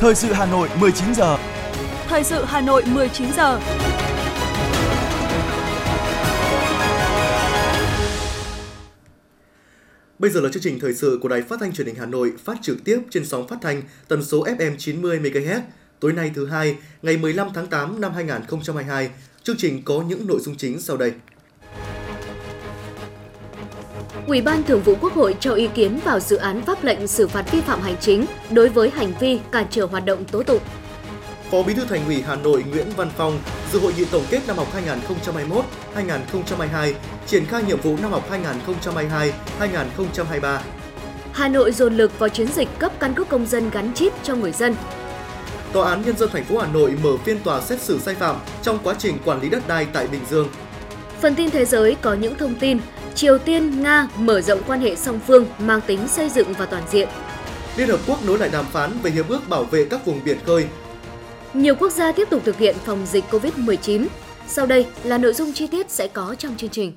Thời sự Hà Nội 19 giờ. Thời sự Hà Nội 19 giờ. Bây giờ là chương trình thời sự của Đài Phát thanh Truyền hình Hà Nội phát trực tiếp trên sóng phát thanh tần số FM 90 MHz. Tối nay thứ hai, ngày 15 tháng 8 năm 2022, chương trình có những nội dung chính sau đây. Ủy ban Thường vụ Quốc hội cho ý kiến vào dự án pháp lệnh xử phạt vi phạm hành chính đối với hành vi cản trở hoạt động tố tụng. Phó Bí thư Thành ủy Hà Nội Nguyễn Văn Phong dự hội nghị tổng kết năm học 2021-2022, triển khai nhiệm vụ năm học 2022-2023. Hà Nội dồn lực vào chiến dịch cấp căn cước công dân gắn chip cho người dân. Tòa án Nhân dân thành phố Hà Nội mở phiên tòa xét xử sai phạm trong quá trình quản lý đất đai tại Bình Dương. Phần tin thế giới có những thông tin Triều Tiên, Nga mở rộng quan hệ song phương mang tính xây dựng và toàn diện. Liên Hợp Quốc nối lại đàm phán về hiệp ước bảo vệ các vùng biển khơi. Nhiều quốc gia tiếp tục thực hiện phòng dịch COVID-19. Sau đây là nội dung chi tiết sẽ có trong chương trình.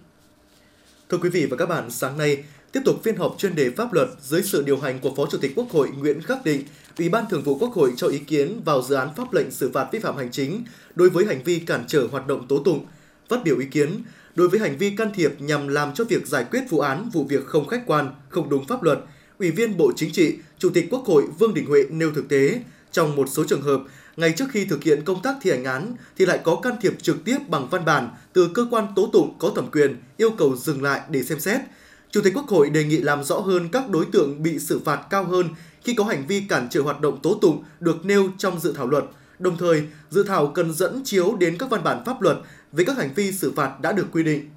Thưa quý vị và các bạn, sáng nay, tiếp tục phiên họp chuyên đề pháp luật dưới sự điều hành của Phó Chủ tịch Quốc hội Nguyễn Khắc Định, Ủy ban Thường vụ Quốc hội cho ý kiến vào dự án pháp lệnh xử phạt vi phạm hành chính đối với hành vi cản trở hoạt động tố tụng. Phát biểu ý kiến, đối với hành vi can thiệp nhằm làm cho việc giải quyết vụ án, vụ việc không khách quan, không đúng pháp luật, Ủy viên Bộ Chính trị, Chủ tịch Quốc hội Vương Đình Huệ nêu thực tế, trong một số trường hợp, ngay trước khi thực hiện công tác thi hành án thì lại có can thiệp trực tiếp bằng văn bản từ cơ quan tố tụng có thẩm quyền yêu cầu dừng lại để xem xét. Chủ tịch Quốc hội đề nghị làm rõ hơn các đối tượng bị xử phạt cao hơn khi có hành vi cản trở hoạt động tố tụng được nêu trong dự thảo luật. Đồng thời, dự thảo cần dẫn chiếu đến các văn bản pháp luật về các hành vi xử phạt đã được quy định.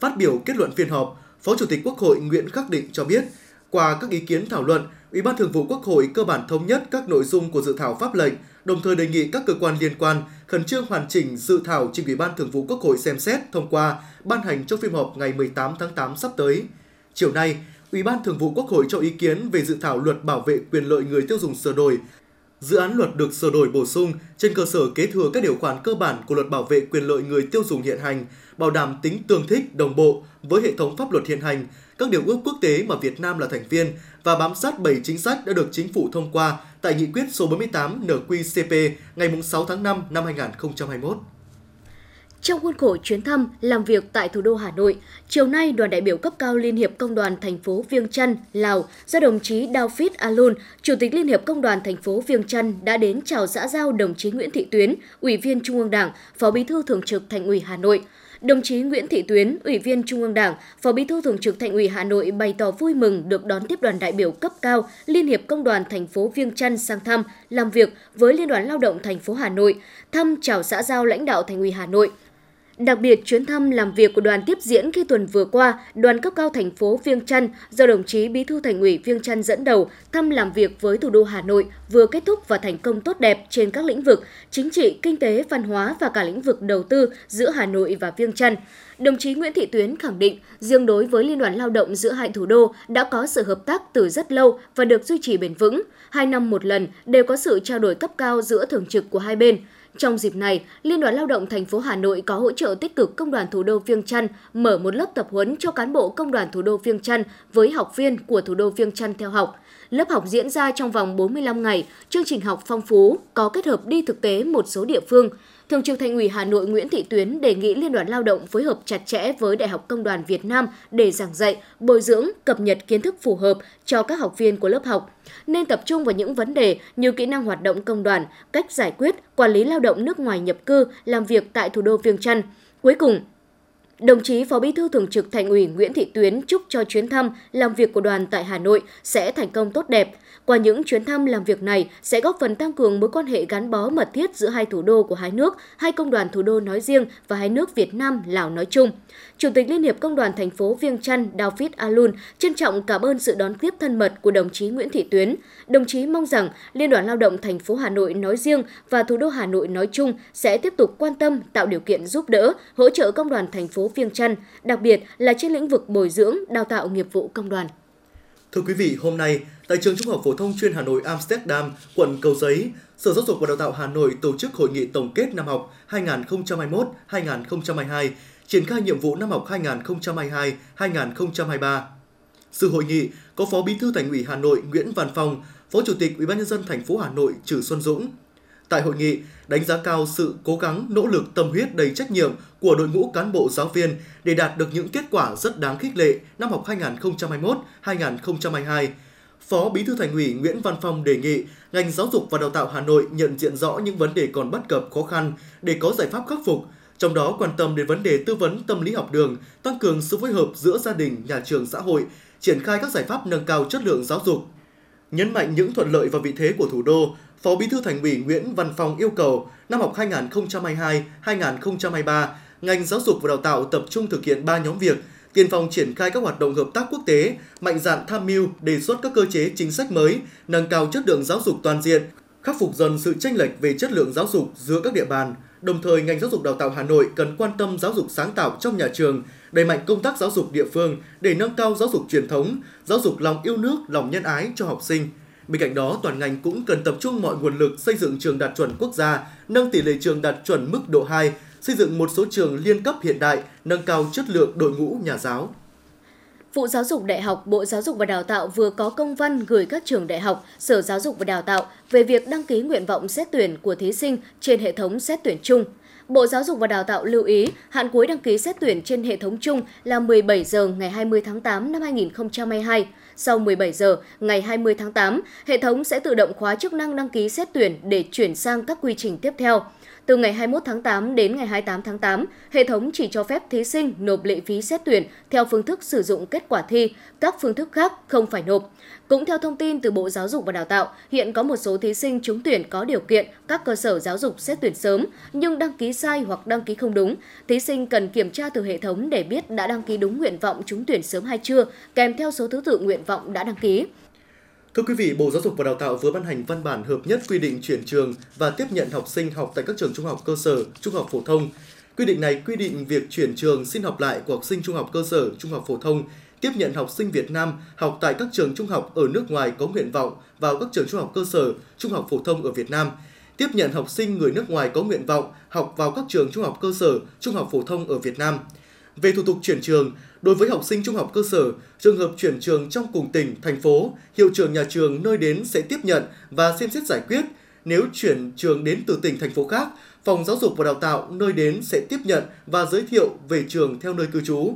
Phát biểu kết luận phiên họp, Phó Chủ tịch Quốc hội Nguyễn Khắc Định cho biết, qua các ý kiến thảo luận, Ủy ban Thường vụ Quốc hội cơ bản thống nhất các nội dung của dự thảo pháp lệnh, đồng thời đề nghị các cơ quan liên quan khẩn trương hoàn chỉnh dự thảo trình Ủy ban Thường vụ Quốc hội xem xét thông qua, ban hành trong phiên họp ngày 18 tháng 8 sắp tới. Chiều nay, Ủy ban Thường vụ Quốc hội cho ý kiến về dự thảo luật bảo vệ quyền lợi người tiêu dùng sửa đổi. Dự án luật được sửa đổi bổ sung trên cơ sở kế thừa các điều khoản cơ bản của luật bảo vệ quyền lợi người tiêu dùng hiện hành, bảo đảm tính tương thích, đồng bộ với hệ thống pháp luật hiện hành, các điều ước quốc tế mà Việt Nam là thành viên và bám sát 7 chính sách đã được chính phủ thông qua tại nghị quyết số 48 NQCP ngày 6 tháng 5 năm 2021. Trong khuôn khổ chuyến thăm, làm việc tại thủ đô Hà Nội, chiều nay đoàn đại biểu cấp cao Liên hiệp Công đoàn thành phố Viêng Chăn, Lào do đồng chí David Alun, Chủ tịch Liên hiệp Công đoàn thành phố Viêng Chăn đã đến chào xã giao đồng chí Nguyễn Thị Tuyến, Ủy viên Trung ương Đảng, Phó Bí thư Thường trực Thành ủy Hà Nội. Đồng chí Nguyễn Thị Tuyến, Ủy viên Trung ương Đảng, Phó Bí thư Thường trực Thành ủy Hà Nội bày tỏ vui mừng được đón tiếp đoàn đại biểu cấp cao Liên hiệp Công đoàn thành phố Viêng Chăn sang thăm, làm việc với Liên đoàn Lao động thành phố Hà Nội, thăm chào xã giao lãnh đạo Thành ủy Hà Nội. Đặc biệt, chuyến thăm làm việc của đoàn tiếp diễn khi tuần vừa qua, đoàn cấp cao thành phố Viêng Chăn do đồng chí Bí thư Thành ủy Viêng Chăn dẫn đầu thăm làm việc với thủ đô Hà Nội vừa kết thúc và thành công tốt đẹp trên các lĩnh vực chính trị, kinh tế, văn hóa và cả lĩnh vực đầu tư giữa Hà Nội và Viêng Chăn. Đồng chí Nguyễn Thị Tuyến khẳng định, riêng đối với Liên đoàn Lao động giữa hai thủ đô đã có sự hợp tác từ rất lâu và được duy trì bền vững. Hai năm một lần đều có sự trao đổi cấp cao giữa thường trực của hai bên. Trong dịp này, Liên đoàn Lao động thành phố Hà Nội có hỗ trợ tích cực công đoàn thủ đô Viêng Chăn mở một lớp tập huấn cho cán bộ công đoàn thủ đô Viêng Chăn với học viên của thủ đô Viêng Chăn theo học. Lớp học diễn ra trong vòng 45 ngày, chương trình học phong phú, có kết hợp đi thực tế một số địa phương. Thường trực Thành ủy Hà Nội Nguyễn Thị Tuyến đề nghị Liên đoàn Lao động phối hợp chặt chẽ với Đại học Công đoàn Việt Nam để giảng dạy, bồi dưỡng, cập nhật kiến thức phù hợp cho các học viên của lớp học. Nên tập trung vào những vấn đề như kỹ năng hoạt động công đoàn, cách giải quyết, quản lý lao động nước ngoài nhập cư, làm việc tại thủ đô Viêng Chăn. Cuối cùng, Đồng chí Phó Bí thư Thường trực Thành ủy Nguyễn Thị Tuyến chúc cho chuyến thăm làm việc của đoàn tại Hà Nội sẽ thành công tốt đẹp. Qua những chuyến thăm làm việc này sẽ góp phần tăng cường mối quan hệ gắn bó mật thiết giữa hai thủ đô của hai nước, hai công đoàn thủ đô nói riêng và hai nước Việt Nam, Lào nói chung. Chủ tịch Liên hiệp Công đoàn thành phố Viêng Chăn David Alun trân trọng cảm ơn sự đón tiếp thân mật của đồng chí Nguyễn Thị Tuyến. Đồng chí mong rằng Liên đoàn Lao động thành phố Hà Nội nói riêng và thủ đô Hà Nội nói chung sẽ tiếp tục quan tâm tạo điều kiện giúp đỡ, hỗ trợ công đoàn thành phố Viêng Chăn, đặc biệt là trên lĩnh vực bồi dưỡng, đào tạo nghiệp vụ công đoàn. Thưa quý vị, hôm nay, tại trường Trung học phổ thông chuyên Hà Nội Amsterdam, quận Cầu Giấy, Sở Giáo dục và Đào tạo Hà Nội tổ chức hội nghị tổng kết năm học 2021-2022, triển khai nhiệm vụ năm học 2022-2023. Sự hội nghị có Phó Bí thư Thành ủy Hà Nội Nguyễn Văn Phong, Phó Chủ tịch Ủy ban nhân dân thành phố Hà Nội Trử Xuân Dũng. Tại hội nghị, đánh giá cao sự cố gắng, nỗ lực tâm huyết đầy trách nhiệm của đội ngũ cán bộ giáo viên để đạt được những kết quả rất đáng khích lệ năm học 2021-2022. Phó Bí thư Thành ủy Nguyễn Văn Phong đề nghị ngành giáo dục và đào tạo Hà Nội nhận diện rõ những vấn đề còn bất cập khó khăn để có giải pháp khắc phục, trong đó quan tâm đến vấn đề tư vấn tâm lý học đường, tăng cường sự phối hợp giữa gia đình, nhà trường, xã hội, triển khai các giải pháp nâng cao chất lượng giáo dục. Nhấn mạnh những thuận lợi và vị thế của thủ đô, Phó Bí thư Thành ủy Nguyễn Văn Phong yêu cầu năm học 2022-2023, ngành giáo dục và đào tạo tập trung thực hiện 3 nhóm việc, tiên phong triển khai các hoạt động hợp tác quốc tế, mạnh dạn tham mưu, đề xuất các cơ chế chính sách mới, nâng cao chất lượng giáo dục toàn diện, khắc phục dần sự chênh lệch về chất lượng giáo dục giữa các địa bàn. Đồng thời, ngành giáo dục đào tạo Hà Nội cần quan tâm giáo dục sáng tạo trong nhà trường, đẩy mạnh công tác giáo dục địa phương để nâng cao giáo dục truyền thống, giáo dục lòng yêu nước, lòng nhân ái cho học sinh. Bên cạnh đó, toàn ngành cũng cần tập trung mọi nguồn lực xây dựng trường đạt chuẩn quốc gia, nâng tỷ lệ trường đạt chuẩn mức độ 2, xây dựng một số trường liên cấp hiện đại, nâng cao chất lượng đội ngũ nhà giáo. Vụ Giáo dục Đại học, Bộ Giáo dục và Đào tạo vừa có công văn gửi các trường đại học, Sở Giáo dục và Đào tạo về việc đăng ký nguyện vọng xét tuyển của thí sinh trên hệ thống xét tuyển chung. Bộ Giáo dục và Đào tạo lưu ý hạn cuối đăng ký xét tuyển trên hệ thống chung là 17 giờ ngày 20 tháng 8 năm 2022. Sau 17 giờ ngày 20 tháng 8, hệ thống sẽ tự động khóa chức năng đăng ký xét tuyển để chuyển sang các quy trình tiếp theo. Từ ngày 21 tháng 8 đến ngày 28 tháng 8, hệ thống chỉ cho phép thí sinh nộp lệ phí xét tuyển theo phương thức sử dụng kết quả thi, các phương thức khác không phải nộp. Cũng theo thông tin từ Bộ Giáo dục và Đào tạo, hiện có một số thí sinh trúng tuyển có điều kiện các cơ sở giáo dục xét tuyển sớm nhưng đăng ký sai hoặc đăng ký không đúng. Thí sinh cần kiểm tra từ hệ thống để biết đã đăng ký đúng nguyện vọng trúng tuyển sớm hay chưa, kèm theo số thứ tự nguyện vọng đã đăng ký. Thưa quý vị, Bộ Giáo dục và Đào tạo vừa ban hành văn bản hợp nhất quy định chuyển trường và tiếp nhận học sinh học tại các trường trung học cơ sở, trung học phổ thông. Quy định này quy định việc chuyển trường xin học lại của học sinh trung học cơ sở, trung học phổ thông, tiếp nhận học sinh Việt Nam học tại các trường trung học ở nước ngoài có nguyện vọng vào các trường trung học cơ sở, trung học phổ thông ở Việt Nam, tiếp nhận học sinh người nước ngoài có nguyện vọng học vào các trường trung học cơ sở, trung học phổ thông ở Việt Nam. Về thủ tục chuyển trường, Đối với học sinh trung học cơ sở, trường hợp chuyển trường trong cùng tỉnh, thành phố, hiệu trưởng nhà trường nơi đến sẽ tiếp nhận và xem xét giải quyết. Nếu chuyển trường đến từ tỉnh, thành phố khác, Phòng Giáo dục và Đào tạo nơi đến sẽ tiếp nhận và giới thiệu về trường theo nơi cư trú.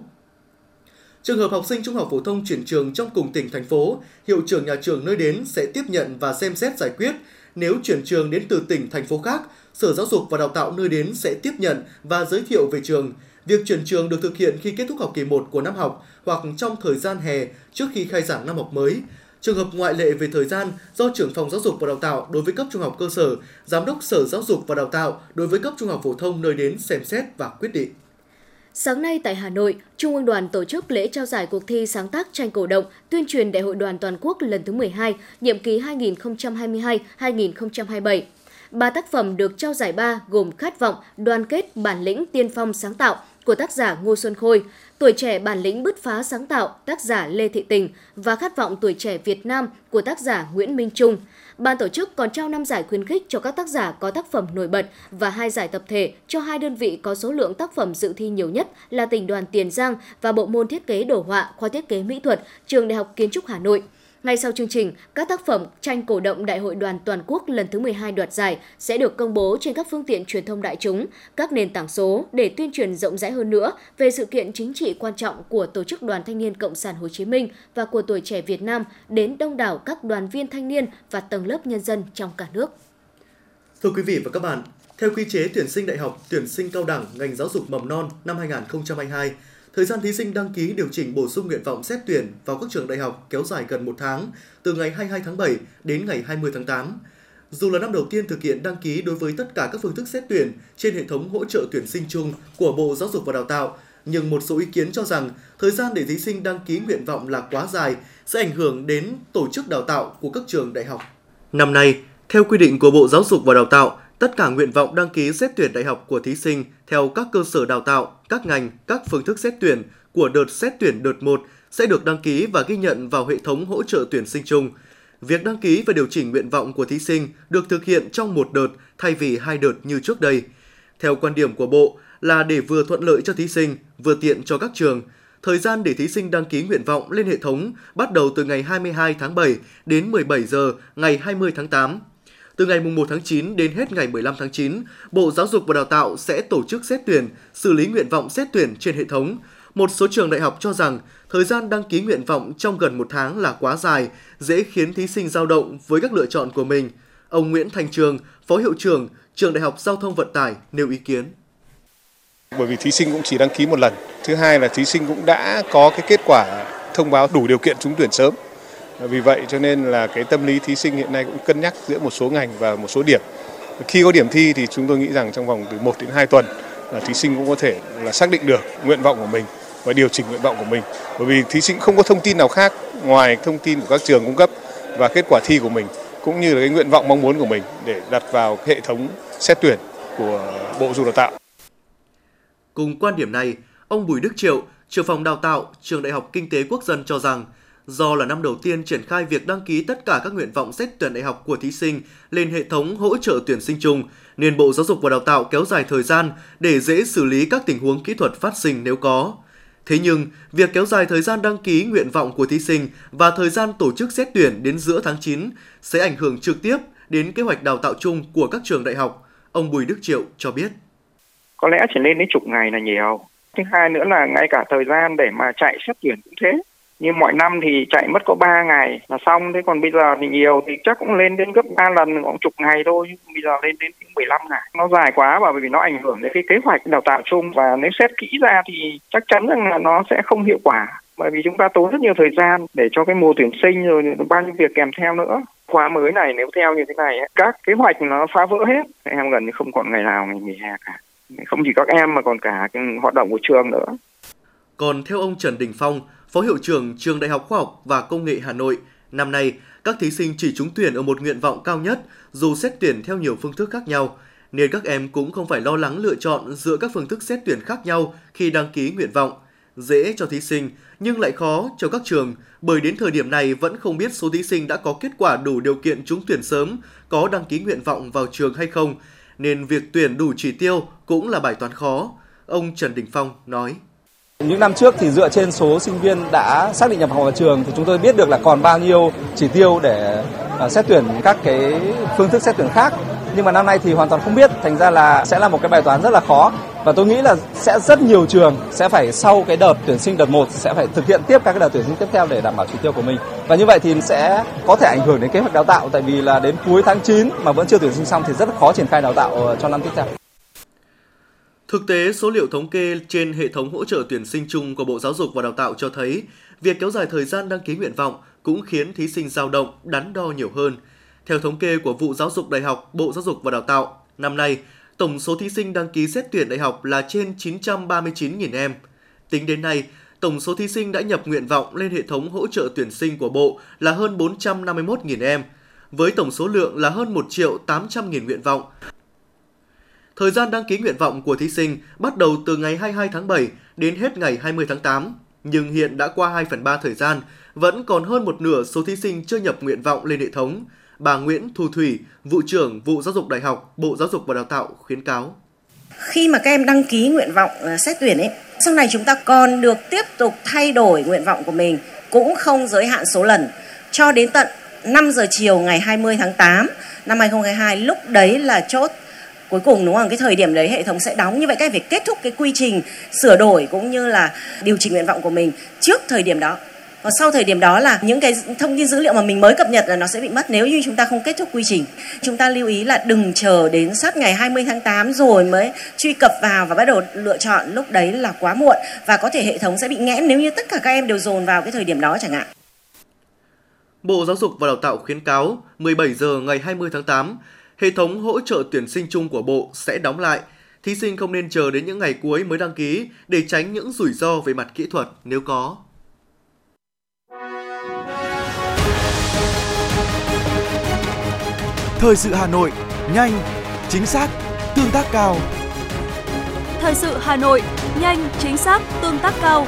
Trường hợp học sinh trung học phổ thông chuyển trường trong cùng tỉnh, thành phố, hiệu trưởng nhà trường nơi đến sẽ tiếp nhận và xem xét giải quyết. Nếu chuyển trường đến từ tỉnh, thành phố khác, Sở Giáo dục và Đào tạo nơi đến sẽ tiếp nhận và giới thiệu về trường. Việc chuyển trường được thực hiện khi kết thúc học kỳ 1 của năm học hoặc trong thời gian hè trước khi khai giảng năm học mới. Trường hợp ngoại lệ về thời gian do trưởng phòng giáo dục và đào tạo đối với cấp trung học cơ sở, giám đốc sở giáo dục và đào tạo đối với cấp trung học phổ thông nơi đến xem xét và quyết định. Sáng nay tại Hà Nội, Trung ương đoàn tổ chức lễ trao giải cuộc thi sáng tác tranh cổ động tuyên truyền Đại hội đoàn toàn quốc lần thứ 12, nhiệm kỳ 2022-2027. Ba tác phẩm được trao giải ba gồm Khát vọng, Đoàn kết, Bản lĩnh, Tiên phong sáng tạo – của tác giả Ngô Xuân Khôi, Tuổi trẻ bản lĩnh bứt phá sáng tạo tác giả Lê Thị Tình và Khát vọng tuổi trẻ Việt Nam của tác giả Nguyễn Minh Trung. Ban tổ chức còn trao 5 giải khuyến khích cho các tác giả có tác phẩm nổi bật và hai giải tập thể cho hai đơn vị có số lượng tác phẩm dự thi nhiều nhất là tỉnh đoàn Tiền Giang và bộ môn thiết kế đồ họa khoa thiết kế mỹ thuật trường Đại học Kiến trúc Hà Nội. Ngay sau chương trình, các tác phẩm tranh cổ động Đại hội đoàn toàn quốc lần thứ 12 đoạt giải sẽ được công bố trên các phương tiện truyền thông đại chúng, các nền tảng số để tuyên truyền rộng rãi hơn nữa về sự kiện chính trị quan trọng của Tổ chức Đoàn Thanh niên Cộng sản Hồ Chí Minh và của tuổi trẻ Việt Nam đến đông đảo các đoàn viên thanh niên và tầng lớp nhân dân trong cả nước. Thưa quý vị và các bạn, theo quy chế tuyển sinh đại học, tuyển sinh cao đẳng ngành giáo dục mầm non năm 2022, Thời gian thí sinh đăng ký điều chỉnh bổ sung nguyện vọng xét tuyển vào các trường đại học kéo dài gần một tháng, từ ngày 22 tháng 7 đến ngày 20 tháng 8. Dù là năm đầu tiên thực hiện đăng ký đối với tất cả các phương thức xét tuyển trên hệ thống hỗ trợ tuyển sinh chung của Bộ Giáo dục và Đào tạo, nhưng một số ý kiến cho rằng thời gian để thí sinh đăng ký nguyện vọng là quá dài, sẽ ảnh hưởng đến tổ chức đào tạo của các trường đại học. Năm nay, theo quy định của Bộ Giáo dục và Đào tạo, Tất cả nguyện vọng đăng ký xét tuyển đại học của thí sinh theo các cơ sở đào tạo, các ngành, các phương thức xét tuyển của đợt xét tuyển đợt 1 sẽ được đăng ký và ghi nhận vào hệ thống hỗ trợ tuyển sinh chung. Việc đăng ký và điều chỉnh nguyện vọng của thí sinh được thực hiện trong một đợt thay vì hai đợt như trước đây. Theo quan điểm của Bộ là để vừa thuận lợi cho thí sinh, vừa tiện cho các trường. Thời gian để thí sinh đăng ký nguyện vọng lên hệ thống bắt đầu từ ngày 22 tháng 7 đến 17 giờ ngày 20 tháng 8. Từ ngày 1 tháng 9 đến hết ngày 15 tháng 9, Bộ Giáo dục và Đào tạo sẽ tổ chức xét tuyển, xử lý nguyện vọng xét tuyển trên hệ thống. Một số trường đại học cho rằng thời gian đăng ký nguyện vọng trong gần một tháng là quá dài, dễ khiến thí sinh dao động với các lựa chọn của mình. Ông Nguyễn Thành Trường, Phó Hiệu trưởng Trường Đại học Giao thông Vận tải nêu ý kiến. Bởi vì thí sinh cũng chỉ đăng ký một lần. Thứ hai là thí sinh cũng đã có cái kết quả thông báo đủ điều kiện trúng tuyển sớm. Vì vậy cho nên là cái tâm lý thí sinh hiện nay cũng cân nhắc giữa một số ngành và một số điểm. Khi có điểm thi thì chúng tôi nghĩ rằng trong vòng từ 1 đến 2 tuần là thí sinh cũng có thể là xác định được nguyện vọng của mình và điều chỉnh nguyện vọng của mình. Bởi vì thí sinh không có thông tin nào khác ngoài thông tin của các trường cung cấp và kết quả thi của mình cũng như là cái nguyện vọng mong muốn của mình để đặt vào hệ thống xét tuyển của Bộ Giáo dục Đào tạo. Cùng quan điểm này, ông Bùi Đức Triệu, trưởng phòng đào tạo, trường Đại học Kinh tế Quốc dân cho rằng do là năm đầu tiên triển khai việc đăng ký tất cả các nguyện vọng xét tuyển đại học của thí sinh lên hệ thống hỗ trợ tuyển sinh chung, nên Bộ Giáo dục và Đào tạo kéo dài thời gian để dễ xử lý các tình huống kỹ thuật phát sinh nếu có. Thế nhưng, việc kéo dài thời gian đăng ký nguyện vọng của thí sinh và thời gian tổ chức xét tuyển đến giữa tháng 9 sẽ ảnh hưởng trực tiếp đến kế hoạch đào tạo chung của các trường đại học, ông Bùi Đức Triệu cho biết. Có lẽ chỉ lên đến chục ngày là nhiều. Thứ hai nữa là ngay cả thời gian để mà chạy xét tuyển cũng thế như mọi năm thì chạy mất có 3 ngày là xong. Thế còn bây giờ thì nhiều thì chắc cũng lên đến gấp 3 lần khoảng chục ngày thôi. Bây giờ lên đến 15 ngày. Nó dài quá và bởi vì nó ảnh hưởng đến cái kế hoạch đào tạo chung. Và nếu xét kỹ ra thì chắc chắn rằng là nó sẽ không hiệu quả. Bởi vì chúng ta tốn rất nhiều thời gian để cho cái mùa tuyển sinh rồi bao nhiêu việc kèm theo nữa. Khóa mới này nếu theo như thế này các kế hoạch nó phá vỡ hết. Em gần như không còn ngày nào ngày nghỉ hè cả. Không chỉ các em mà còn cả cái hoạt động của trường nữa. Còn theo ông Trần Đình Phong, Phó Hiệu trưởng Trường Đại học Khoa học và Công nghệ Hà Nội, năm nay các thí sinh chỉ trúng tuyển ở một nguyện vọng cao nhất dù xét tuyển theo nhiều phương thức khác nhau, nên các em cũng không phải lo lắng lựa chọn giữa các phương thức xét tuyển khác nhau khi đăng ký nguyện vọng. Dễ cho thí sinh nhưng lại khó cho các trường bởi đến thời điểm này vẫn không biết số thí sinh đã có kết quả đủ điều kiện trúng tuyển sớm, có đăng ký nguyện vọng vào trường hay không, nên việc tuyển đủ chỉ tiêu cũng là bài toán khó. Ông Trần Đình Phong nói. Những năm trước thì dựa trên số sinh viên đã xác định nhập học vào trường thì chúng tôi biết được là còn bao nhiêu chỉ tiêu để à, xét tuyển các cái phương thức xét tuyển khác. Nhưng mà năm nay thì hoàn toàn không biết, thành ra là sẽ là một cái bài toán rất là khó. Và tôi nghĩ là sẽ rất nhiều trường sẽ phải sau cái đợt tuyển sinh đợt 1 sẽ phải thực hiện tiếp các cái đợt tuyển sinh tiếp theo để đảm bảo chỉ tiêu của mình. Và như vậy thì sẽ có thể ảnh hưởng đến kế hoạch đào tạo tại vì là đến cuối tháng 9 mà vẫn chưa tuyển sinh xong thì rất khó triển khai đào tạo ờ, cho năm tiếp theo. Thực tế, số liệu thống kê trên hệ thống hỗ trợ tuyển sinh chung của Bộ Giáo dục và Đào tạo cho thấy, việc kéo dài thời gian đăng ký nguyện vọng cũng khiến thí sinh dao động, đắn đo nhiều hơn. Theo thống kê của vụ Giáo dục Đại học, Bộ Giáo dục và Đào tạo, năm nay, tổng số thí sinh đăng ký xét tuyển đại học là trên 939.000 em. Tính đến nay, tổng số thí sinh đã nhập nguyện vọng lên hệ thống hỗ trợ tuyển sinh của Bộ là hơn 451.000 em, với tổng số lượng là hơn 1 triệu 800.000 nguyện vọng. Thời gian đăng ký nguyện vọng của thí sinh bắt đầu từ ngày 22 tháng 7 đến hết ngày 20 tháng 8, nhưng hiện đã qua 2 phần 3 thời gian, vẫn còn hơn một nửa số thí sinh chưa nhập nguyện vọng lên hệ thống. Bà Nguyễn Thu Thủy, vụ trưởng vụ giáo dục đại học, Bộ Giáo dục và Đào tạo khuyến cáo. Khi mà các em đăng ký nguyện vọng à, xét tuyển ấy, sau này chúng ta còn được tiếp tục thay đổi nguyện vọng của mình, cũng không giới hạn số lần cho đến tận 5 giờ chiều ngày 20 tháng 8 năm 2022 lúc đấy là chốt cuối cùng, đúng không cái thời điểm đấy hệ thống sẽ đóng như vậy các em phải kết thúc cái quy trình sửa đổi cũng như là điều chỉnh nguyện vọng của mình trước thời điểm đó còn sau thời điểm đó là những cái thông tin dữ liệu mà mình mới cập nhật là nó sẽ bị mất nếu như chúng ta không kết thúc quy trình. Chúng ta lưu ý là đừng chờ đến sát ngày 20 tháng 8 rồi mới truy cập vào và bắt đầu lựa chọn lúc đấy là quá muộn và có thể hệ thống sẽ bị nghẽn nếu như tất cả các em đều dồn vào cái thời điểm đó chẳng hạn. Bộ Giáo dục và Đào tạo khuyến cáo 17 giờ ngày 20 tháng 8 hệ thống hỗ trợ tuyển sinh chung của Bộ sẽ đóng lại. Thí sinh không nên chờ đến những ngày cuối mới đăng ký để tránh những rủi ro về mặt kỹ thuật nếu có. Thời sự Hà Nội, nhanh, chính xác, tương tác cao. Thời sự Hà Nội, nhanh, chính xác, tương tác cao.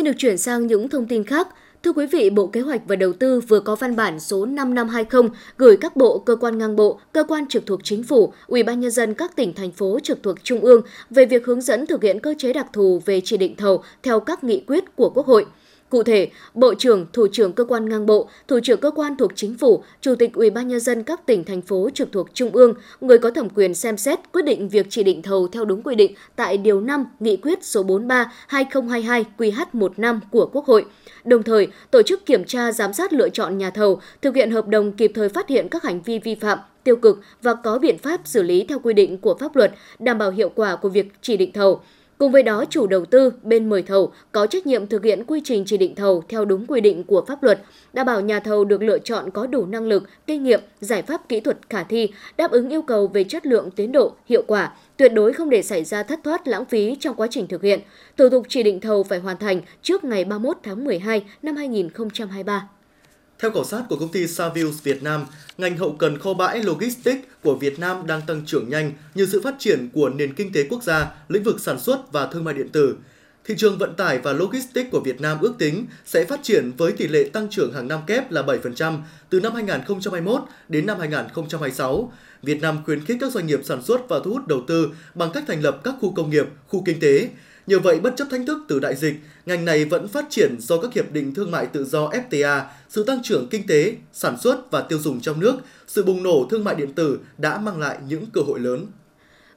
Xin được chuyển sang những thông tin khác, Thưa quý vị, Bộ Kế hoạch và Đầu tư vừa có văn bản số 5520 gửi các bộ, cơ quan ngang bộ, cơ quan trực thuộc chính phủ, Ủy ban nhân dân các tỉnh thành phố trực thuộc trung ương về việc hướng dẫn thực hiện cơ chế đặc thù về chỉ định thầu theo các nghị quyết của Quốc hội. Cụ thể, Bộ trưởng, Thủ trưởng cơ quan ngang bộ, Thủ trưởng cơ quan thuộc chính phủ, Chủ tịch Ủy ban nhân dân các tỉnh thành phố trực thuộc trung ương, người có thẩm quyền xem xét quyết định việc chỉ định thầu theo đúng quy định tại điều 5 Nghị quyết số 43/2022 QH15 của Quốc hội. Đồng thời, tổ chức kiểm tra giám sát lựa chọn nhà thầu, thực hiện hợp đồng kịp thời phát hiện các hành vi vi phạm, tiêu cực và có biện pháp xử lý theo quy định của pháp luật, đảm bảo hiệu quả của việc chỉ định thầu. Cùng với đó, chủ đầu tư, bên mời thầu có trách nhiệm thực hiện quy trình chỉ định thầu theo đúng quy định của pháp luật, đảm bảo nhà thầu được lựa chọn có đủ năng lực, kinh nghiệm, giải pháp kỹ thuật khả thi, đáp ứng yêu cầu về chất lượng, tiến độ, hiệu quả, tuyệt đối không để xảy ra thất thoát lãng phí trong quá trình thực hiện. Thủ tục chỉ định thầu phải hoàn thành trước ngày 31 tháng 12 năm 2023. Theo khảo sát của công ty Savills Việt Nam, ngành hậu cần kho bãi logistics của Việt Nam đang tăng trưởng nhanh như sự phát triển của nền kinh tế quốc gia, lĩnh vực sản xuất và thương mại điện tử. Thị trường vận tải và logistics của Việt Nam ước tính sẽ phát triển với tỷ lệ tăng trưởng hàng năm kép là 7% từ năm 2021 đến năm 2026. Việt Nam khuyến khích các doanh nghiệp sản xuất và thu hút đầu tư bằng cách thành lập các khu công nghiệp, khu kinh tế. Nhờ vậy, bất chấp thách thức từ đại dịch, ngành này vẫn phát triển do các hiệp định thương mại tự do FTA, sự tăng trưởng kinh tế, sản xuất và tiêu dùng trong nước, sự bùng nổ thương mại điện tử đã mang lại những cơ hội lớn.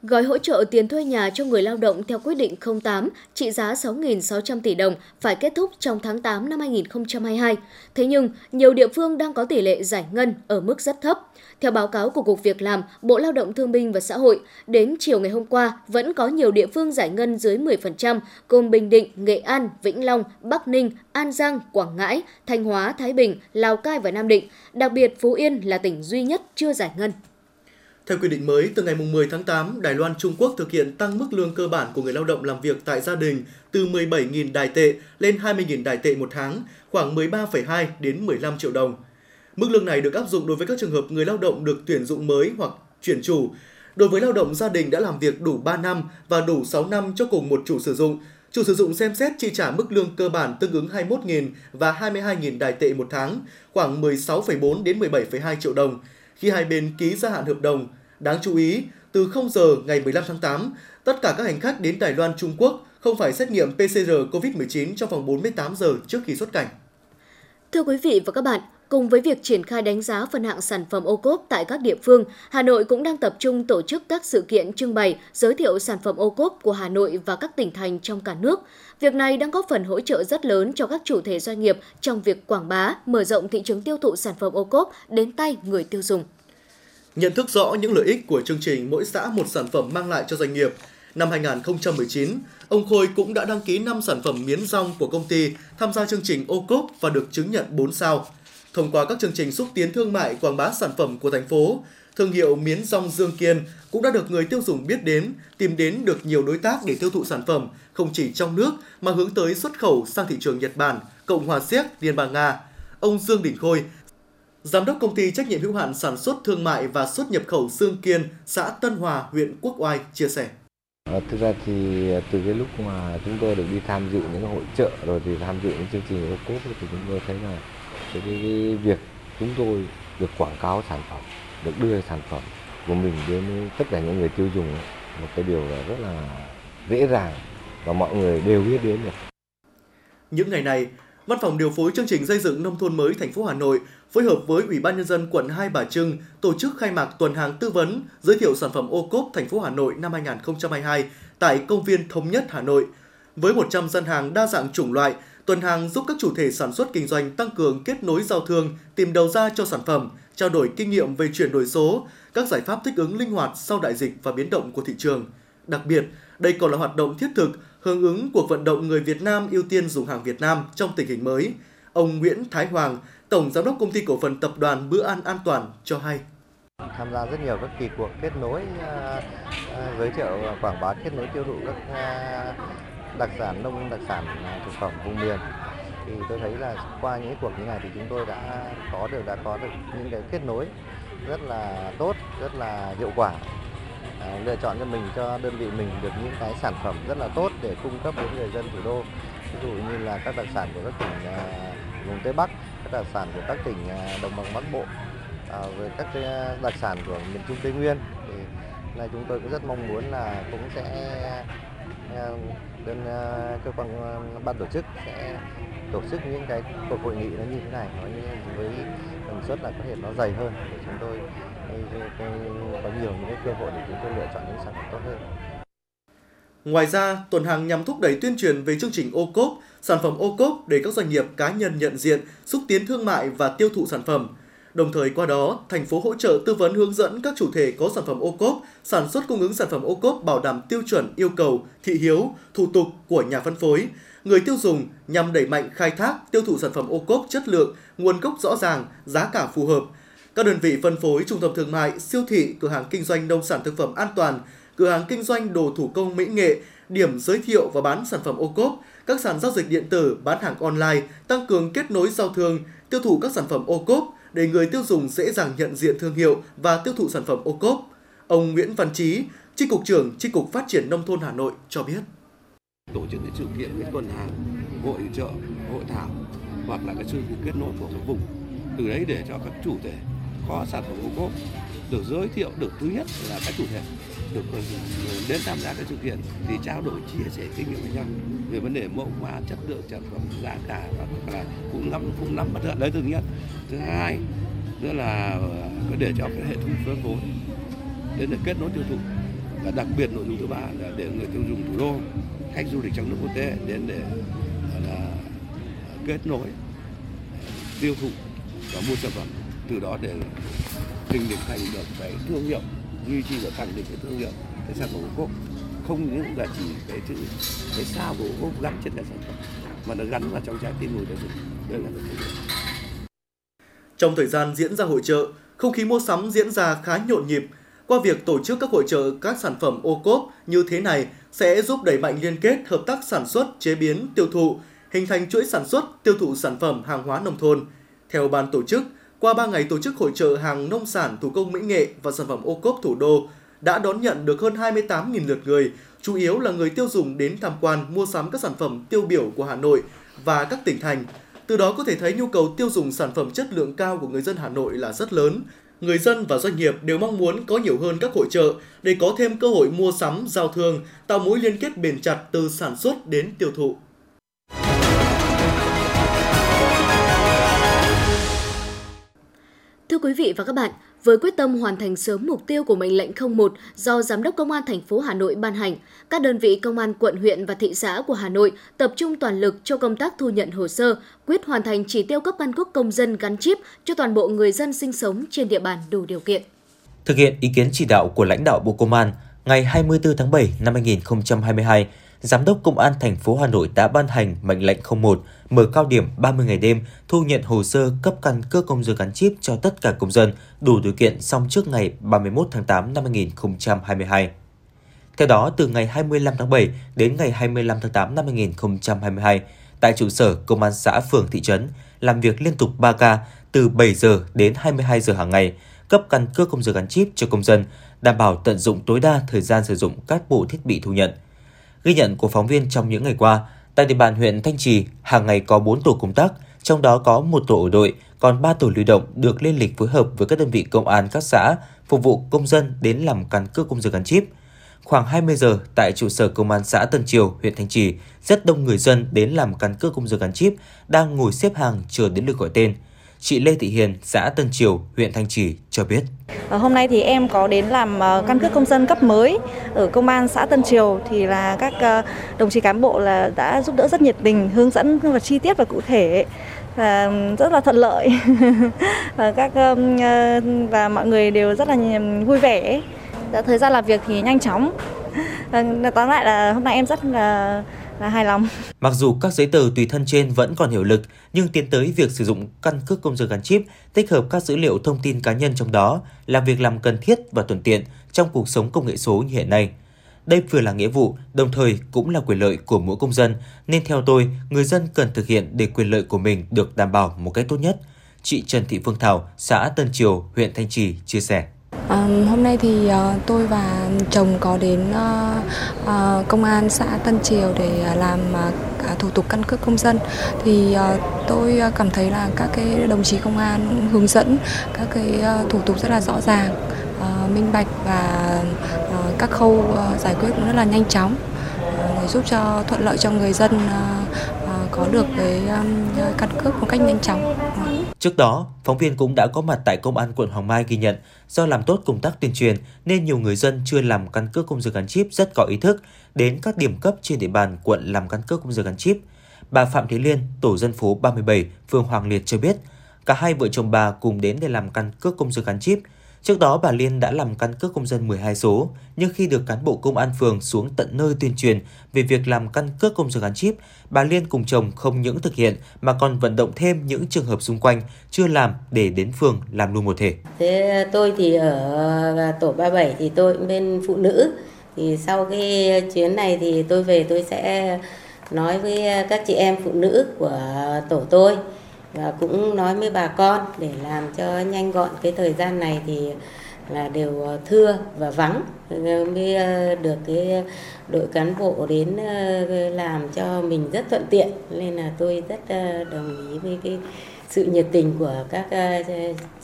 Gói hỗ trợ tiền thuê nhà cho người lao động theo quyết định 08 trị giá 6.600 tỷ đồng phải kết thúc trong tháng 8 năm 2022. Thế nhưng, nhiều địa phương đang có tỷ lệ giải ngân ở mức rất thấp. Theo báo cáo của Cục Việc làm, Bộ Lao động Thương binh và Xã hội, đến chiều ngày hôm qua vẫn có nhiều địa phương giải ngân dưới 10%, gồm Bình Định, Nghệ An, Vĩnh Long, Bắc Ninh, An Giang, Quảng Ngãi, Thanh Hóa, Thái Bình, Lào Cai và Nam Định. Đặc biệt, Phú Yên là tỉnh duy nhất chưa giải ngân. Theo quy định mới, từ ngày 10 tháng 8, Đài Loan Trung Quốc thực hiện tăng mức lương cơ bản của người lao động làm việc tại gia đình từ 17.000 đài tệ lên 20.000 đài tệ một tháng, khoảng 13,2 đến 15 triệu đồng. Mức lương này được áp dụng đối với các trường hợp người lao động được tuyển dụng mới hoặc chuyển chủ. Đối với lao động gia đình đã làm việc đủ 3 năm và đủ 6 năm cho cùng một chủ sử dụng, chủ sử dụng xem xét chi trả mức lương cơ bản tương ứng 21.000 và 22.000 đài tệ một tháng, khoảng 16,4 đến 17,2 triệu đồng khi hai bên ký gia hạn hợp đồng. Đáng chú ý, từ 0 giờ ngày 15 tháng 8, tất cả các hành khách đến Đài Loan Trung Quốc không phải xét nghiệm PCR COVID-19 trong vòng 48 giờ trước khi xuất cảnh. Thưa quý vị và các bạn, Cùng với việc triển khai đánh giá phân hạng sản phẩm ô cốp tại các địa phương, Hà Nội cũng đang tập trung tổ chức các sự kiện trưng bày, giới thiệu sản phẩm ô cốp của Hà Nội và các tỉnh thành trong cả nước. Việc này đang góp phần hỗ trợ rất lớn cho các chủ thể doanh nghiệp trong việc quảng bá, mở rộng thị trường tiêu thụ sản phẩm ô cốp đến tay người tiêu dùng. Nhận thức rõ những lợi ích của chương trình mỗi xã một sản phẩm mang lại cho doanh nghiệp, năm 2019, ông Khôi cũng đã đăng ký 5 sản phẩm miến rong của công ty tham gia chương trình ô cốp và được chứng nhận 4 sao. Thông qua các chương trình xúc tiến thương mại quảng bá sản phẩm của thành phố, thương hiệu miến rong Dương Kiên cũng đã được người tiêu dùng biết đến, tìm đến được nhiều đối tác để tiêu thụ sản phẩm không chỉ trong nước mà hướng tới xuất khẩu sang thị trường Nhật Bản, Cộng hòa Séc, Liên bang Nga. Ông Dương Đình Khôi, Giám đốc công ty trách nhiệm hữu hạn sản xuất thương mại và xuất nhập khẩu Dương Kiên, xã Tân Hòa, huyện Quốc Oai chia sẻ. À, thực ra thì ờ, từ cái lúc mà chúng tôi được đi tham dự những hội trợ rồi thì tham dự những chương trình ô cốp thì chúng tôi thấy là cái, cái, cái việc chúng tôi được quảng cáo sản phẩm được đưa sản phẩm của mình đến tất cả những người tiêu dùng một cái điều là rất là dễ dàng và mọi người đều biết đến được. Những ngày này, Văn phòng điều phối chương trình xây dựng nông thôn mới thành phố Hà Nội phối hợp với Ủy ban nhân dân quận Hai Bà Trưng tổ chức khai mạc tuần hàng tư vấn giới thiệu sản phẩm ô cốp thành phố Hà Nội năm 2022 tại công viên Thống nhất Hà Nội. Với 100 gian hàng đa dạng chủng loại, Tuần hàng giúp các chủ thể sản xuất kinh doanh tăng cường kết nối giao thương, tìm đầu ra cho sản phẩm, trao đổi kinh nghiệm về chuyển đổi số, các giải pháp thích ứng linh hoạt sau đại dịch và biến động của thị trường. Đặc biệt, đây còn là hoạt động thiết thực hưởng ứng cuộc vận động người Việt Nam ưu tiên dùng hàng Việt Nam trong tình hình mới. Ông Nguyễn Thái Hoàng, Tổng Giám đốc Công ty Cổ phần Tập đoàn Bữa ăn An toàn cho hay tham gia rất nhiều các kỳ cuộc kết nối uh, giới thiệu quảng bá kết nối tiêu thụ các uh, đặc sản nông đặc sản à, thực phẩm vùng miền. Thì tôi thấy là qua những cuộc như này thì chúng tôi đã có được đã có được những cái kết nối rất là tốt rất là hiệu quả. À, lựa chọn cho mình cho đơn vị mình được những cái sản phẩm rất là tốt để cung cấp đến người dân thủ đô. Ví dụ như là các đặc sản của các tỉnh à, vùng Tây Bắc, các đặc sản của các tỉnh à, đồng bằng Bắc Bộ, à, về các cái à, đặc sản của miền Trung Tây Nguyên. Thì nay chúng tôi cũng rất mong muốn là cũng sẽ à, bên à, cơ quan à, ban tổ chức sẽ tổ chức những cái cuộc hội nghị nó như thế này nó như với tần suất là có thể nó dày hơn để chúng tôi có nhiều những cái cơ hội để chúng tôi lựa chọn những sản phẩm tốt hơn. Ngoài ra, tuần hàng nhằm thúc đẩy tuyên truyền về chương trình ô cốp, sản phẩm ô cốp để các doanh nghiệp cá nhân nhận diện, xúc tiến thương mại và tiêu thụ sản phẩm. Đồng thời qua đó, thành phố hỗ trợ tư vấn hướng dẫn các chủ thể có sản phẩm ô cốp, sản xuất cung ứng sản phẩm ô cốp bảo đảm tiêu chuẩn yêu cầu, thị hiếu, thủ tục của nhà phân phối, người tiêu dùng nhằm đẩy mạnh khai thác, tiêu thụ sản phẩm ô cốp chất lượng, nguồn gốc rõ ràng, giá cả phù hợp. Các đơn vị phân phối, trung tâm thương mại, siêu thị, cửa hàng kinh doanh nông sản thực phẩm an toàn, cửa hàng kinh doanh đồ thủ công mỹ nghệ, điểm giới thiệu và bán sản phẩm ô cốp, các sàn giao dịch điện tử, bán hàng online, tăng cường kết nối giao thương, tiêu thụ các sản phẩm ô cốp để người tiêu dùng dễ dàng nhận diện thương hiệu và tiêu thụ sản phẩm ô cốp. Ông Nguyễn Văn Trí, Chi cục trưởng Chi cục Phát triển nông thôn Hà Nội cho biết. Tổ chức những sự kiện những tuần hàng hội trợ hội thảo hoặc là các sự kết nối của các vùng. Từ đấy để cho các chủ thể có sản phẩm ô cốp được giới thiệu được thứ nhất là các chủ thể được ờ, đến tham gia các sự kiện thì trao đổi, chia sẻ kinh nghiệm với nhau. Về vấn đề mẫu mã chất lượng sản phẩm, giá cả và là cũng nắm cũng nắm bắt được đấy thứ nhất thứ hai nữa là ờ, có để cho cái hệ thống phân phối đến để kết nối tiêu thụ. Và đặc biệt nội dung thứ ba là để người tiêu dùng thủ đô, khách du lịch trong nước, quốc tế đến để là, kết nối, tiêu thụ và mua sản phẩm. Từ đó để hình thành được cái thương hiệu duy trì và khẳng định cái thương hiệu cái sản phẩm ô cốp không những là chỉ cái chữ cái sao của ô cốp gắn trên cái sản phẩm mà nó gắn vào trong trái tim người tiêu dùng. Đây là cái thương hiệu. Trong thời gian diễn ra hội trợ không khí mua sắm diễn ra khá nhộn nhịp. Qua việc tổ chức các hội trợ các sản phẩm ô cốp như thế này sẽ giúp đẩy mạnh liên kết hợp tác sản xuất, chế biến, tiêu thụ, hình thành chuỗi sản xuất, tiêu thụ sản phẩm hàng hóa nông thôn. Theo ban tổ chức, qua 3 ngày tổ chức hội trợ hàng nông sản, thủ công mỹ nghệ và sản phẩm ô cốp thủ đô, đã đón nhận được hơn 28.000 lượt người, chủ yếu là người tiêu dùng đến tham quan mua sắm các sản phẩm tiêu biểu của Hà Nội và các tỉnh thành. Từ đó có thể thấy nhu cầu tiêu dùng sản phẩm chất lượng cao của người dân Hà Nội là rất lớn, người dân và doanh nghiệp đều mong muốn có nhiều hơn các hội trợ để có thêm cơ hội mua sắm, giao thương, tạo mối liên kết bền chặt từ sản xuất đến tiêu thụ. Thưa quý vị và các bạn, với quyết tâm hoàn thành sớm mục tiêu của mệnh lệnh 01 do Giám đốc Công an thành phố Hà Nội ban hành, các đơn vị công an quận huyện và thị xã của Hà Nội tập trung toàn lực cho công tác thu nhận hồ sơ, quyết hoàn thành chỉ tiêu cấp căn cước công dân gắn chip cho toàn bộ người dân sinh sống trên địa bàn đủ điều kiện. Thực hiện ý kiến chỉ đạo của lãnh đạo Bộ Công an, ngày 24 tháng 7 năm 2022, Giám đốc Công an thành phố Hà Nội đã ban hành mệnh lệnh 01 mở cao điểm 30 ngày đêm thu nhận hồ sơ cấp căn cước công dân gắn chip cho tất cả công dân đủ điều kiện xong trước ngày 31 tháng 8 năm 2022. Theo đó, từ ngày 25 tháng 7 đến ngày 25 tháng 8 năm 2022, tại trụ sở Công an xã phường thị trấn, làm việc liên tục 3 ca từ 7 giờ đến 22 giờ hàng ngày, cấp căn cước công dân gắn chip cho công dân, đảm bảo tận dụng tối đa thời gian sử dụng các bộ thiết bị thu nhận. Ghi nhận của phóng viên trong những ngày qua, tại địa bàn huyện Thanh Trì, hàng ngày có 4 tổ công tác, trong đó có một tổ ở đội, còn 3 tổ lưu động được lên lịch phối hợp với các đơn vị công an các xã phục vụ công dân đến làm căn cước công dân gắn chip. Khoảng 20 giờ tại trụ sở công an xã Tân Triều, huyện Thanh Trì, rất đông người dân đến làm căn cước công dân gắn chip đang ngồi xếp hàng chờ đến lượt gọi tên. Chị Lê Thị Hiền, xã Tân Triều, huyện Thanh Trì cho biết. Ờ, hôm nay thì em có đến làm ờ, căn cước công dân cấp mới ở công an xã Tân Triều thì là các ờ, đồng chí cán bộ là đã giúp đỡ rất nhiệt tình, hướng dẫn và chi tiết và cụ thể và rất là thuận lợi và các và mọi người đều rất là vui vẻ. Thời gian làm việc thì nhanh chóng. Tóm lại là hôm nay em rất là là hài lòng. Mặc dù các giấy tờ tùy thân trên vẫn còn hiệu lực, nhưng tiến tới việc sử dụng căn cước công dân gắn chip tích hợp các dữ liệu thông tin cá nhân trong đó là việc làm cần thiết và thuận tiện trong cuộc sống công nghệ số như hiện nay. Đây vừa là nghĩa vụ, đồng thời cũng là quyền lợi của mỗi công dân, nên theo tôi, người dân cần thực hiện để quyền lợi của mình được đảm bảo một cách tốt nhất. Chị Trần Thị Phương Thảo, xã Tân Triều, huyện Thanh Trì chia sẻ. À, hôm nay thì uh, tôi và chồng có đến uh, uh, công an xã Tân Triều để làm uh, thủ tục căn cước công dân thì uh, tôi cảm thấy là các cái đồng chí công an hướng dẫn các cái uh, thủ tục rất là rõ ràng, uh, minh bạch và uh, các khâu uh, giải quyết cũng rất là nhanh chóng uh, để giúp cho thuận lợi cho người dân uh, uh, có được cái um, căn cước một cách nhanh chóng. Trước đó, phóng viên cũng đã có mặt tại Công an quận Hoàng Mai ghi nhận do làm tốt công tác tuyên truyền nên nhiều người dân chưa làm căn cước công dân gắn chip rất có ý thức đến các điểm cấp trên địa bàn quận làm căn cước công dân gắn chip. Bà Phạm Thị Liên, tổ dân phố 37, phường Hoàng Liệt cho biết, cả hai vợ chồng bà cùng đến để làm căn cước công dân gắn chip – Trước đó, bà Liên đã làm căn cước công dân 12 số, nhưng khi được cán bộ công an phường xuống tận nơi tuyên truyền về việc làm căn cước công dân gắn chip, bà Liên cùng chồng không những thực hiện mà còn vận động thêm những trường hợp xung quanh chưa làm để đến phường làm luôn một thể. Thế tôi thì ở tổ 37 thì tôi bên phụ nữ. Thì sau cái chuyến này thì tôi về tôi sẽ nói với các chị em phụ nữ của tổ tôi và cũng nói với bà con để làm cho nhanh gọn cái thời gian này thì là đều ờ, thưa và vắng ờ, mới ờ, được cái đội cán bộ đến làm cho mình rất thuận tiện nên là tôi rất đồng ý với cái sự nhiệt tình của các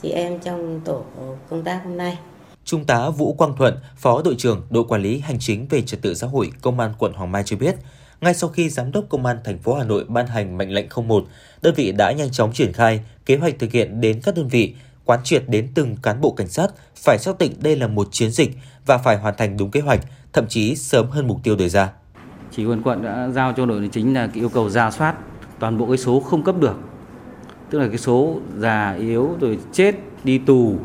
chị em trong tổ công tác hôm nay. Trung tá Vũ Quang Thuận, Phó đội trưởng đội quản lý hành chính về trật tự xã hội Công an quận Hoàng Mai cho biết, ngay sau khi Giám đốc Công an thành phố Hà Nội ban hành mệnh lệnh 01, đơn vị đã nhanh chóng triển khai kế hoạch thực hiện đến các đơn vị, quán triệt đến từng cán bộ cảnh sát phải xác định đây là một chiến dịch và phải hoàn thành đúng kế hoạch, thậm chí sớm hơn mục tiêu đề ra. Chỉ huy quận đã giao cho đội chính là yêu cầu ra soát toàn bộ cái số không cấp được. Tức là cái số già yếu rồi chết đi tù,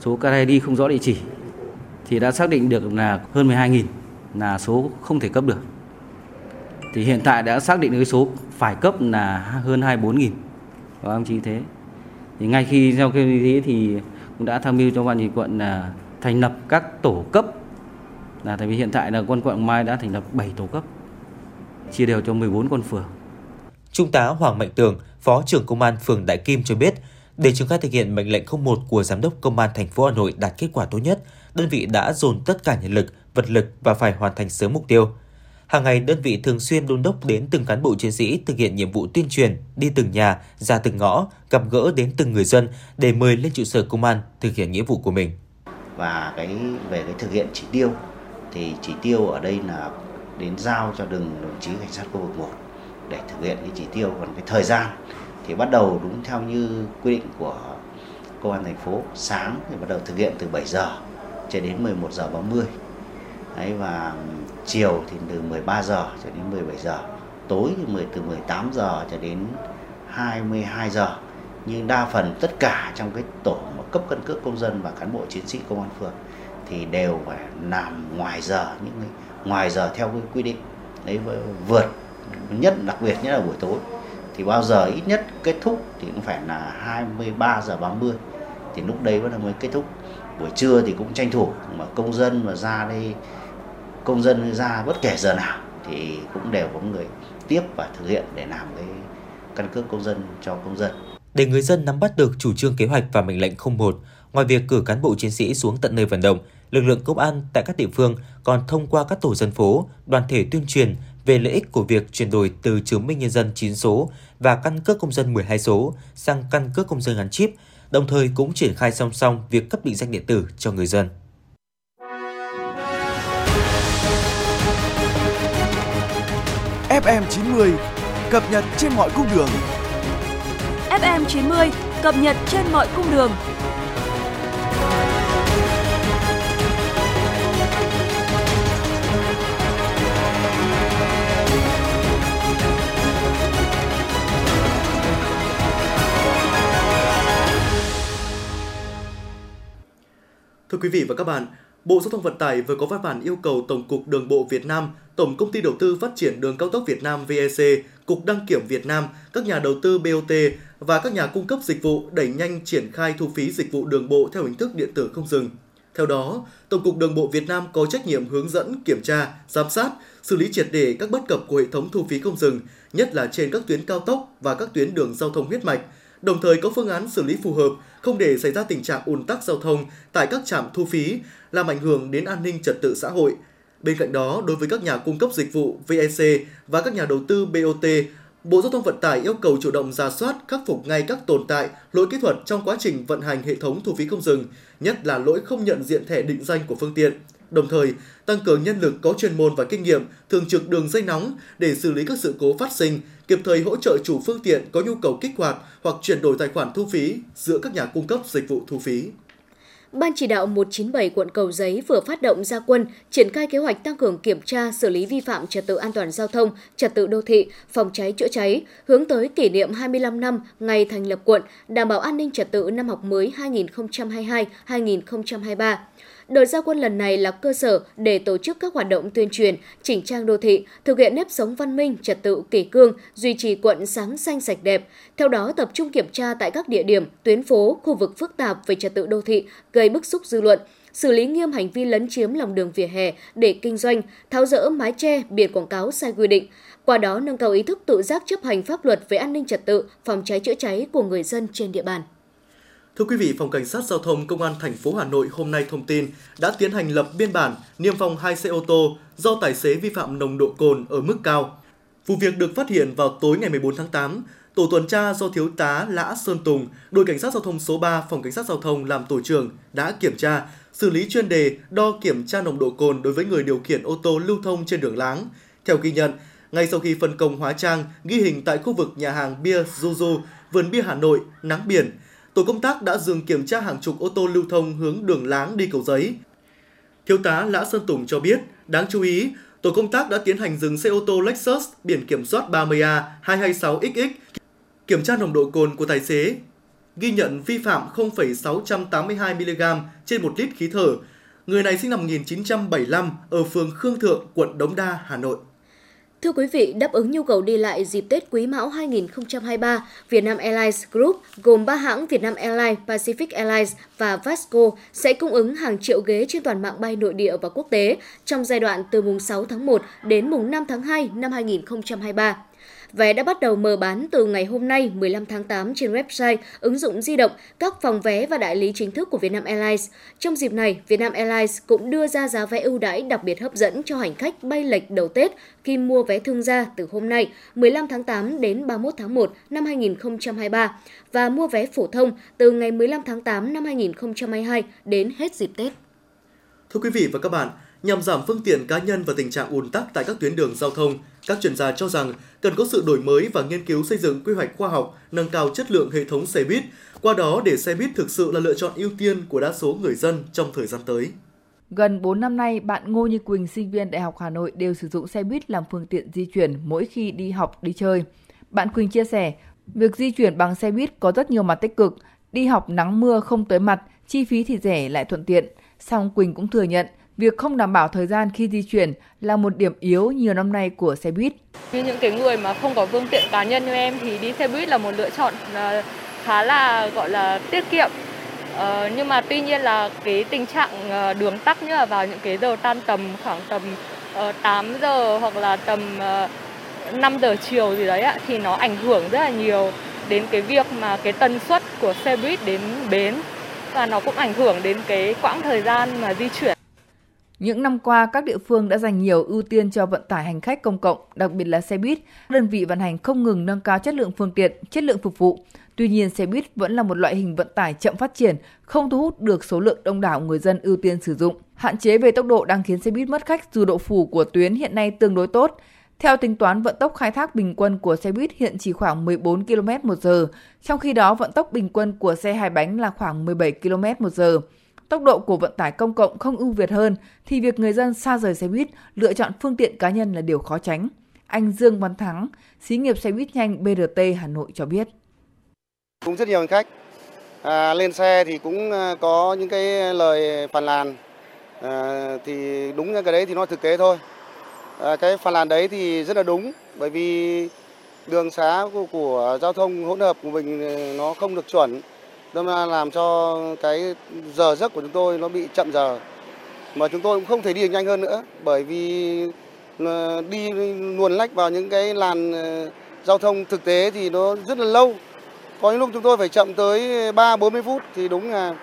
số ca đi không rõ địa chỉ thì đã xác định được là hơn 12.000 là số không thể cấp được thì hiện tại đã xác định được cái số phải cấp là hơn 24 nghìn và ông chí thế thì ngay khi theo cái như thế thì cũng đã tham mưu cho ban chỉ quận là thành lập các tổ cấp là tại vì hiện tại là quân quận Mai đã thành lập 7 tổ cấp chia đều cho 14 con phường. Trung tá Hoàng Mạnh Tường, Phó trưởng Công an phường Đại Kim cho biết, để triển khai thực hiện mệnh lệnh 01 của Giám đốc Công an thành phố Hà Nội đạt kết quả tốt nhất, đơn vị đã dồn tất cả nhân lực, vật lực và phải hoàn thành sớm mục tiêu. Hàng ngày, đơn vị thường xuyên đôn đốc đến từng cán bộ chiến sĩ thực hiện nhiệm vụ tuyên truyền, đi từng nhà, ra từng ngõ, gặp gỡ đến từng người dân để mời lên trụ sở công an thực hiện nghĩa vụ của mình. Và cái về cái thực hiện chỉ tiêu thì chỉ tiêu ở đây là đến giao cho từng đồng chí cảnh sát khu vực 1 để thực hiện cái chỉ tiêu. Còn cái thời gian thì bắt đầu đúng theo như quy định của công an thành phố. Sáng thì bắt đầu thực hiện từ 7 giờ cho đến 11 giờ 30 Đấy, và chiều thì từ 13 giờ cho đến 17 giờ tối thì 10 từ 18 giờ cho đến 22 giờ. Nhưng đa phần tất cả trong cái tổ mà cấp căn cước công dân và cán bộ chiến sĩ công an phường thì đều phải làm ngoài giờ những ngoài giờ theo cái quy định. Đấy vượt nhất đặc biệt nhất là buổi tối. Thì bao giờ ít nhất kết thúc thì cũng phải là 23 giờ 30 thì lúc đấy bắt đầu mới kết thúc. Buổi trưa thì cũng tranh thủ mà công dân mà ra đây công dân ra bất kể giờ nào thì cũng đều có người tiếp và thực hiện để làm cái căn cước công dân cho công dân. Để người dân nắm bắt được chủ trương kế hoạch và mệnh lệnh 01, ngoài việc cử cán bộ chiến sĩ xuống tận nơi vận động, lực lượng công an tại các địa phương còn thông qua các tổ dân phố, đoàn thể tuyên truyền về lợi ích của việc chuyển đổi từ chứng minh nhân dân 9 số và căn cước công dân 12 số sang căn cước công dân gắn chip, đồng thời cũng triển khai song song việc cấp định danh điện tử cho người dân. FM 90 cập nhật trên mọi cung đường. FM 90 cập nhật trên mọi cung đường. Thưa quý vị và các bạn, Bộ Giao thông Vận tải vừa có văn bản yêu cầu Tổng cục Đường bộ Việt Nam, Tổng công ty đầu tư phát triển đường cao tốc Việt Nam VEC, Cục đăng kiểm Việt Nam, các nhà đầu tư BOT và các nhà cung cấp dịch vụ đẩy nhanh triển khai thu phí dịch vụ đường bộ theo hình thức điện tử không dừng. Theo đó, Tổng cục Đường bộ Việt Nam có trách nhiệm hướng dẫn, kiểm tra, giám sát, xử lý triệt đề các bất cập của hệ thống thu phí không dừng, nhất là trên các tuyến cao tốc và các tuyến đường giao thông huyết mạch, đồng thời có phương án xử lý phù hợp, không để xảy ra tình trạng ùn tắc giao thông tại các trạm thu phí, làm ảnh hưởng đến an ninh trật tự xã hội. Bên cạnh đó, đối với các nhà cung cấp dịch vụ VEC và các nhà đầu tư BOT, Bộ Giao thông Vận tải yêu cầu chủ động ra soát, khắc phục ngay các tồn tại, lỗi kỹ thuật trong quá trình vận hành hệ thống thu phí không dừng, nhất là lỗi không nhận diện thẻ định danh của phương tiện. Đồng thời, tăng cường nhân lực có chuyên môn và kinh nghiệm, thường trực đường dây nóng để xử lý các sự cố phát sinh, kịp thời hỗ trợ chủ phương tiện có nhu cầu kích hoạt hoặc chuyển đổi tài khoản thu phí giữa các nhà cung cấp dịch vụ thu phí. Ban chỉ đạo 197 quận Cầu Giấy vừa phát động gia quân triển khai kế hoạch tăng cường kiểm tra xử lý vi phạm trật tự an toàn giao thông, trật tự đô thị, phòng cháy chữa cháy, hướng tới kỷ niệm 25 năm ngày thành lập quận, đảm bảo an ninh trật tự năm học mới 2022-2023. Đợt gia quân lần này là cơ sở để tổ chức các hoạt động tuyên truyền, chỉnh trang đô thị, thực hiện nếp sống văn minh, trật tự kỷ cương, duy trì quận sáng xanh sạch đẹp. Theo đó, tập trung kiểm tra tại các địa điểm, tuyến phố, khu vực phức tạp về trật tự đô thị, gây bức xúc dư luận, xử lý nghiêm hành vi lấn chiếm lòng đường vỉa hè để kinh doanh, tháo rỡ mái che, biển quảng cáo sai quy định. Qua đó nâng cao ý thức tự giác chấp hành pháp luật về an ninh trật tự, phòng cháy chữa cháy của người dân trên địa bàn. Thưa quý vị, Phòng Cảnh sát Giao thông Công an thành phố Hà Nội hôm nay thông tin đã tiến hành lập biên bản niêm phong hai xe ô tô do tài xế vi phạm nồng độ cồn ở mức cao. Vụ việc được phát hiện vào tối ngày 14 tháng 8. Tổ tuần tra do Thiếu tá Lã Sơn Tùng, đội Cảnh sát Giao thông số 3 Phòng Cảnh sát Giao thông làm tổ trưởng đã kiểm tra, xử lý chuyên đề đo kiểm tra nồng độ cồn đối với người điều khiển ô tô lưu thông trên đường láng. Theo ghi nhận, ngay sau khi phân công hóa trang ghi hình tại khu vực nhà hàng bia Juju, vườn bia Hà Nội, nắng biển, tổ công tác đã dừng kiểm tra hàng chục ô tô lưu thông hướng đường láng đi cầu giấy. Thiếu tá Lã Sơn Tùng cho biết, đáng chú ý, tổ công tác đã tiến hành dừng xe ô tô Lexus biển kiểm soát 30A226XX kiểm tra nồng độ cồn của tài xế, ghi nhận vi phạm 0,682 mg trên 1 lít khí thở. Người này sinh năm 1975 ở phường Khương Thượng, quận Đống Đa, Hà Nội. Thưa quý vị, đáp ứng nhu cầu đi lại dịp Tết Quý Mão 2023, Vietnam Airlines Group gồm 3 hãng Vietnam Airlines, Pacific Airlines và Vasco sẽ cung ứng hàng triệu ghế trên toàn mạng bay nội địa và quốc tế trong giai đoạn từ mùng 6 tháng 1 đến mùng 5 tháng 2 năm 2023. Vé đã bắt đầu mở bán từ ngày hôm nay 15 tháng 8 trên website, ứng dụng di động, các phòng vé và đại lý chính thức của Vietnam Airlines. Trong dịp này, Vietnam Airlines cũng đưa ra giá vé ưu đãi đặc biệt hấp dẫn cho hành khách bay lệch đầu Tết khi mua vé thương gia từ hôm nay 15 tháng 8 đến 31 tháng 1 năm 2023 và mua vé phổ thông từ ngày 15 tháng 8 năm 2022 đến hết dịp Tết. Thưa quý vị và các bạn, nhằm giảm phương tiện cá nhân và tình trạng ùn tắc tại các tuyến đường giao thông, các chuyên gia cho rằng cần có sự đổi mới và nghiên cứu xây dựng quy hoạch khoa học, nâng cao chất lượng hệ thống xe buýt, qua đó để xe buýt thực sự là lựa chọn ưu tiên của đa số người dân trong thời gian tới. Gần 4 năm nay, bạn Ngô Như Quỳnh, sinh viên Đại học Hà Nội đều sử dụng xe buýt làm phương tiện di chuyển mỗi khi đi học, đi chơi. Bạn Quỳnh chia sẻ, việc di chuyển bằng xe buýt có rất nhiều mặt tích cực, đi học nắng mưa không tới mặt, chi phí thì rẻ lại thuận tiện. Song Quỳnh cũng thừa nhận, việc không đảm bảo thời gian khi di chuyển là một điểm yếu nhiều năm nay của xe buýt. Như những cái người mà không có phương tiện cá nhân như em thì đi xe buýt là một lựa chọn à, khá là gọi là tiết kiệm. Ờ, nhưng mà tuy nhiên là cái tình trạng à, đường tắc như là vào những cái giờ tan tầm khoảng tầm ờ, 8 giờ hoặc là tầm ờ, 5 giờ chiều gì đấy ạ thì nó ảnh hưởng rất là nhiều đến cái việc mà cái tần suất của xe buýt đến bến và nó cũng ảnh hưởng đến cái quãng thời gian mà di chuyển. Những năm qua, các địa phương đã dành nhiều ưu tiên cho vận tải hành khách công cộng, đặc biệt là xe buýt. Đơn vị vận hành không ngừng nâng cao chất lượng phương tiện, chất lượng phục vụ. Tuy nhiên, xe buýt vẫn là một loại hình vận tải chậm phát triển, không thu hút được số lượng đông đảo người dân ưu tiên sử dụng. Hạn chế về tốc độ đang khiến xe buýt mất khách dù độ phủ của tuyến hiện nay tương đối tốt. Theo tính toán, vận tốc khai thác bình quân của xe buýt hiện chỉ khoảng 14 km một giờ, trong khi đó vận tốc bình quân của xe hai bánh là khoảng 17 km một giờ tốc độ của vận tải công cộng không ưu việt hơn thì việc người dân xa rời xe buýt lựa chọn phương tiện cá nhân là điều khó tránh. Anh Dương Văn Thắng, xí nghiệp xe buýt nhanh BRT Hà Nội cho biết. Cũng rất nhiều hành khách à, lên xe thì cũng à, có những cái lời phản làn à, thì đúng cái đấy thì nó thực tế thôi. À, cái phản làn đấy thì rất là đúng bởi vì đường xá của, của giao thông hỗn hợp của mình à, nó không được chuẩn Đâm ra làm cho cái giờ giấc của chúng tôi nó bị chậm giờ. Mà chúng tôi cũng không thể đi được nhanh hơn nữa bởi vì ờ, đi luồn lách vào những cái làn ờ, giao thông thực tế thì nó rất là lâu. Có những lúc chúng tôi phải chậm tới 3 40 phút thì đúng là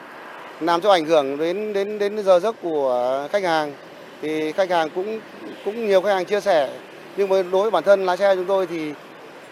làm cho ảnh hưởng đến đến đến giờ giấc của khách hàng. Thì khách hàng cũng cũng nhiều khách hàng chia sẻ nhưng mà đối với bản thân lái xe chúng tôi thì